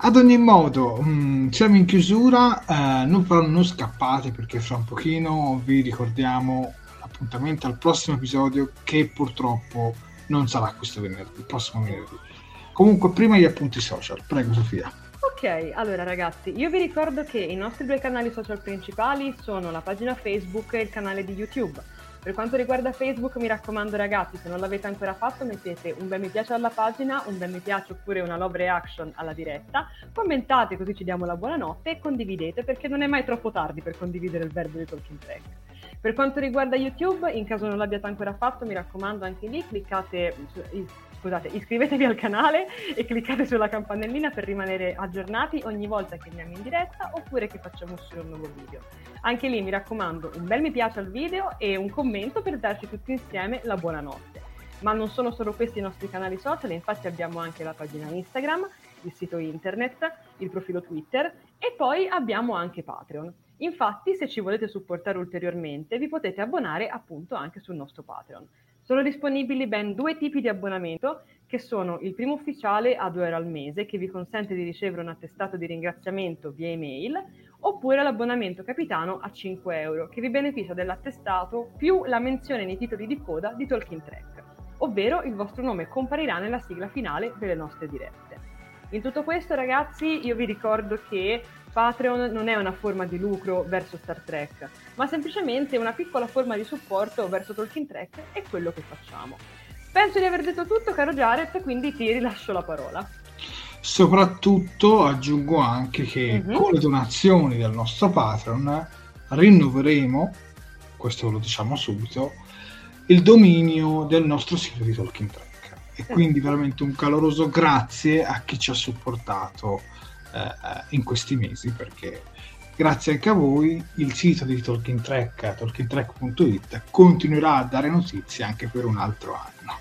Ad ogni modo, mh, mm, siamo in chiusura, eh, non, però non scappate perché fra un pochino vi ricordiamo l'appuntamento al prossimo episodio che purtroppo non sarà questo venerdì, il prossimo venerdì. Comunque prima gli appunti social, prego Sofia. Ok, allora ragazzi, io vi ricordo che i nostri due canali social principali sono la pagina Facebook e il canale di YouTube per quanto riguarda Facebook, mi raccomando ragazzi, se non l'avete ancora fatto, mettete un bel mi piace alla pagina, un bel mi piace oppure una love reaction alla diretta, commentate così ci diamo la buonanotte e condividete perché non è mai troppo tardi per condividere il verbo di Talking Track. Per quanto riguarda YouTube, in caso non l'abbiate ancora fatto, mi raccomando anche lì, cliccate scusate, iscrivetevi al canale e cliccate sulla campanellina per rimanere aggiornati ogni volta che andiamo in diretta oppure che facciamo uscire un nuovo video. Anche lì mi raccomando un bel mi piace al video e un commento per darci tutti insieme la buonanotte. Ma non sono solo questi i nostri canali social, infatti abbiamo anche la pagina Instagram, il sito internet, il profilo Twitter e poi abbiamo anche Patreon. Infatti, se ci volete supportare ulteriormente, vi potete abbonare appunto anche sul nostro Patreon. Sono disponibili ben due tipi di abbonamento, che sono il primo ufficiale a 2 euro al mese, che vi consente di ricevere un attestato di ringraziamento via email, oppure l'abbonamento capitano a 5 euro, che vi beneficia dell'attestato più la menzione nei titoli di coda di Talking Track, ovvero il vostro nome comparirà nella sigla finale delle nostre dirette. In tutto questo, ragazzi, io vi ricordo che Patreon non è una forma di lucro verso Star Trek, ma semplicemente una piccola forma di supporto verso Talking Trek e quello che facciamo. Penso di aver detto tutto, caro Jared, quindi ti rilascio la parola. Soprattutto aggiungo anche che mm-hmm. con le donazioni del nostro Patreon rinnoveremo, questo lo diciamo subito, il dominio del nostro sito di Talking Track. E quindi veramente un caloroso grazie a chi ci ha supportato in questi mesi perché grazie anche a voi il sito di Talking Track, talkingtrack.it, continuerà a dare notizie anche per un altro anno.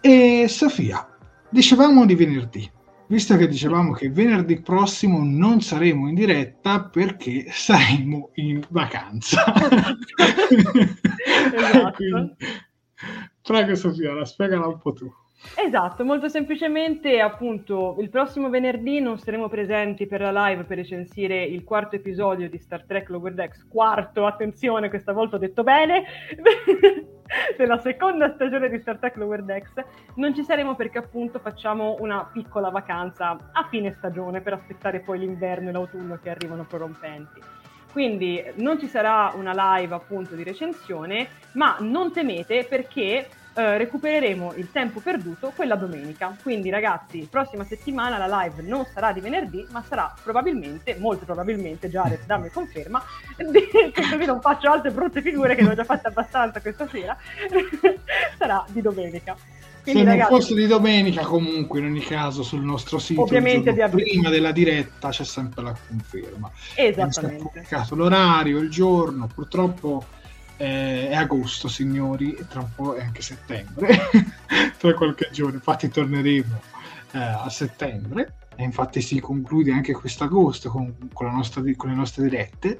E Sofia, dicevamo di venerdì, visto che dicevamo che venerdì prossimo non saremo in diretta perché saremo in vacanza. *laughs* esatto. Quindi, prego Sofia, spiegala un po' tu. Esatto, molto semplicemente appunto il prossimo venerdì non saremo presenti per la live per recensire il quarto episodio di Star Trek Lower Decks, quarto, attenzione, questa volta ho detto bene, *laughs* della seconda stagione di Star Trek Lower Decks, non ci saremo perché appunto facciamo una piccola vacanza a fine stagione per aspettare poi l'inverno e l'autunno che arrivano prorompenti. Quindi non ci sarà una live appunto di recensione, ma non temete perché eh, recupereremo il tempo perduto quella domenica. Quindi ragazzi, prossima settimana la live non sarà di venerdì, ma sarà probabilmente, molto probabilmente, Jared dammi conferma, *laughs* così non faccio altre brutte figure che ne ho già fatte abbastanza questa sera, *laughs* sarà di domenica. Quindi, Se ragazzi, non fosse di domenica, comunque, in ogni caso, sul nostro sito, ovviamente prima della diretta c'è sempre la conferma. Esattamente. L'orario, il giorno, purtroppo eh, è agosto, signori, e tra un po' è anche settembre, *laughs* tra qualche giorno. Infatti torneremo eh, a settembre e infatti si conclude anche quest'agosto con, con, nostra, con le nostre dirette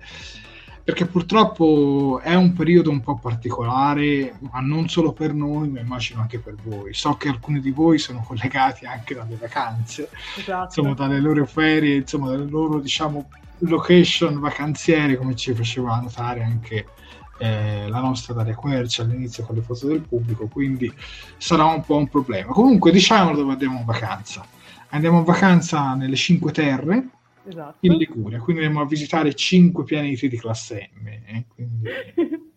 perché purtroppo è un periodo un po' particolare, ma non solo per noi, ma immagino anche per voi. So che alcuni di voi sono collegati anche dalle vacanze, esatto. insomma, dalle loro ferie, insomma, dalle loro, diciamo, location vacanziere, come ci faceva notare anche eh, la nostra Daria Quercia all'inizio con le foto del pubblico, quindi sarà un po' un problema. Comunque, diciamo dove andiamo in vacanza. Andiamo in vacanza nelle Cinque Terre, esatto. in Liguria, quindi andiamo a visitare cinque pianeti di classe M. Eh, quindi... *laughs*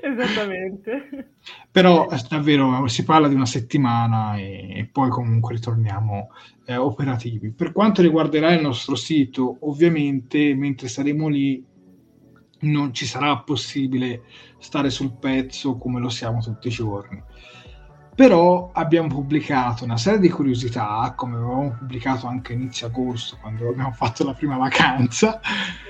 Esattamente. Però eh, davvero si parla di una settimana e, e poi comunque ritorniamo eh, operativi. Per quanto riguarderà il nostro sito, ovviamente mentre saremo lì non ci sarà possibile stare sul pezzo come lo siamo tutti i giorni però abbiamo pubblicato una serie di curiosità, come avevamo pubblicato anche inizio agosto, quando abbiamo fatto la prima vacanza.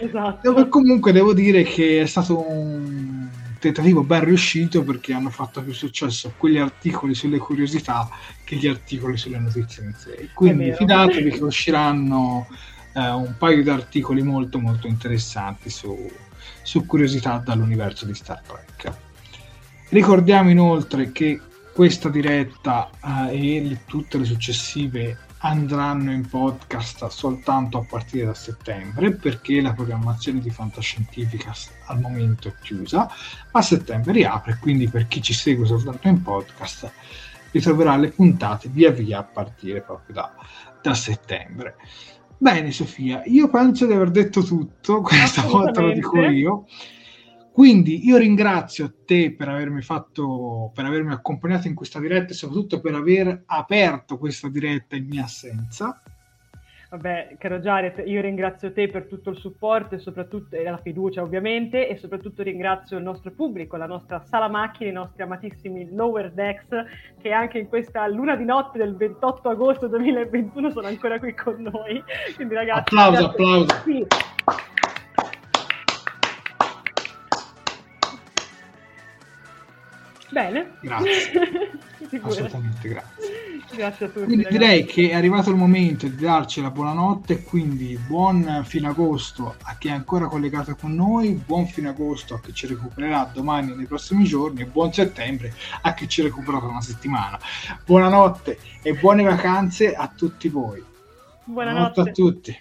Esatto. Dove comunque devo dire che è stato un tentativo ben riuscito perché hanno fatto più successo quegli articoli sulle curiosità che gli articoli sulle notizie in sé. Quindi fidatevi che usciranno eh, un paio di articoli molto molto interessanti su, su curiosità dall'universo di Star Trek. Ricordiamo inoltre che questa diretta eh, e tutte le successive andranno in podcast soltanto a partire da settembre perché la programmazione di Fantascientifica al momento è chiusa, a settembre riapre, quindi per chi ci segue soltanto in podcast ritroverà le puntate via via a partire proprio da, da settembre. Bene Sofia, io penso di aver detto tutto, *laughs* questa volta lo dico io. Quindi io ringrazio te per avermi fatto, per avermi accompagnato in questa diretta e soprattutto per aver aperto questa diretta in mia assenza. Vabbè, caro Jared, io ringrazio te per tutto il supporto e soprattutto e la fiducia ovviamente e soprattutto ringrazio il nostro pubblico, la nostra sala macchine, i nostri amatissimi Lower Decks che anche in questa luna di notte del 28 agosto 2021 sono ancora qui con noi. Quindi ragazzi, applauso, applauso. Sì. Bene. Grazie. *laughs* Assolutamente grazie. Grazie a tutti. Quindi ragazzi. direi che è arrivato il momento di darci la buonanotte, quindi buon fine agosto a chi è ancora collegato con noi, buon fine agosto a chi ci recupererà domani nei prossimi giorni e buon settembre a chi ci recupera tra una settimana. Buonanotte e buone vacanze a tutti voi. Buonanotte, Buonanotte a tutti.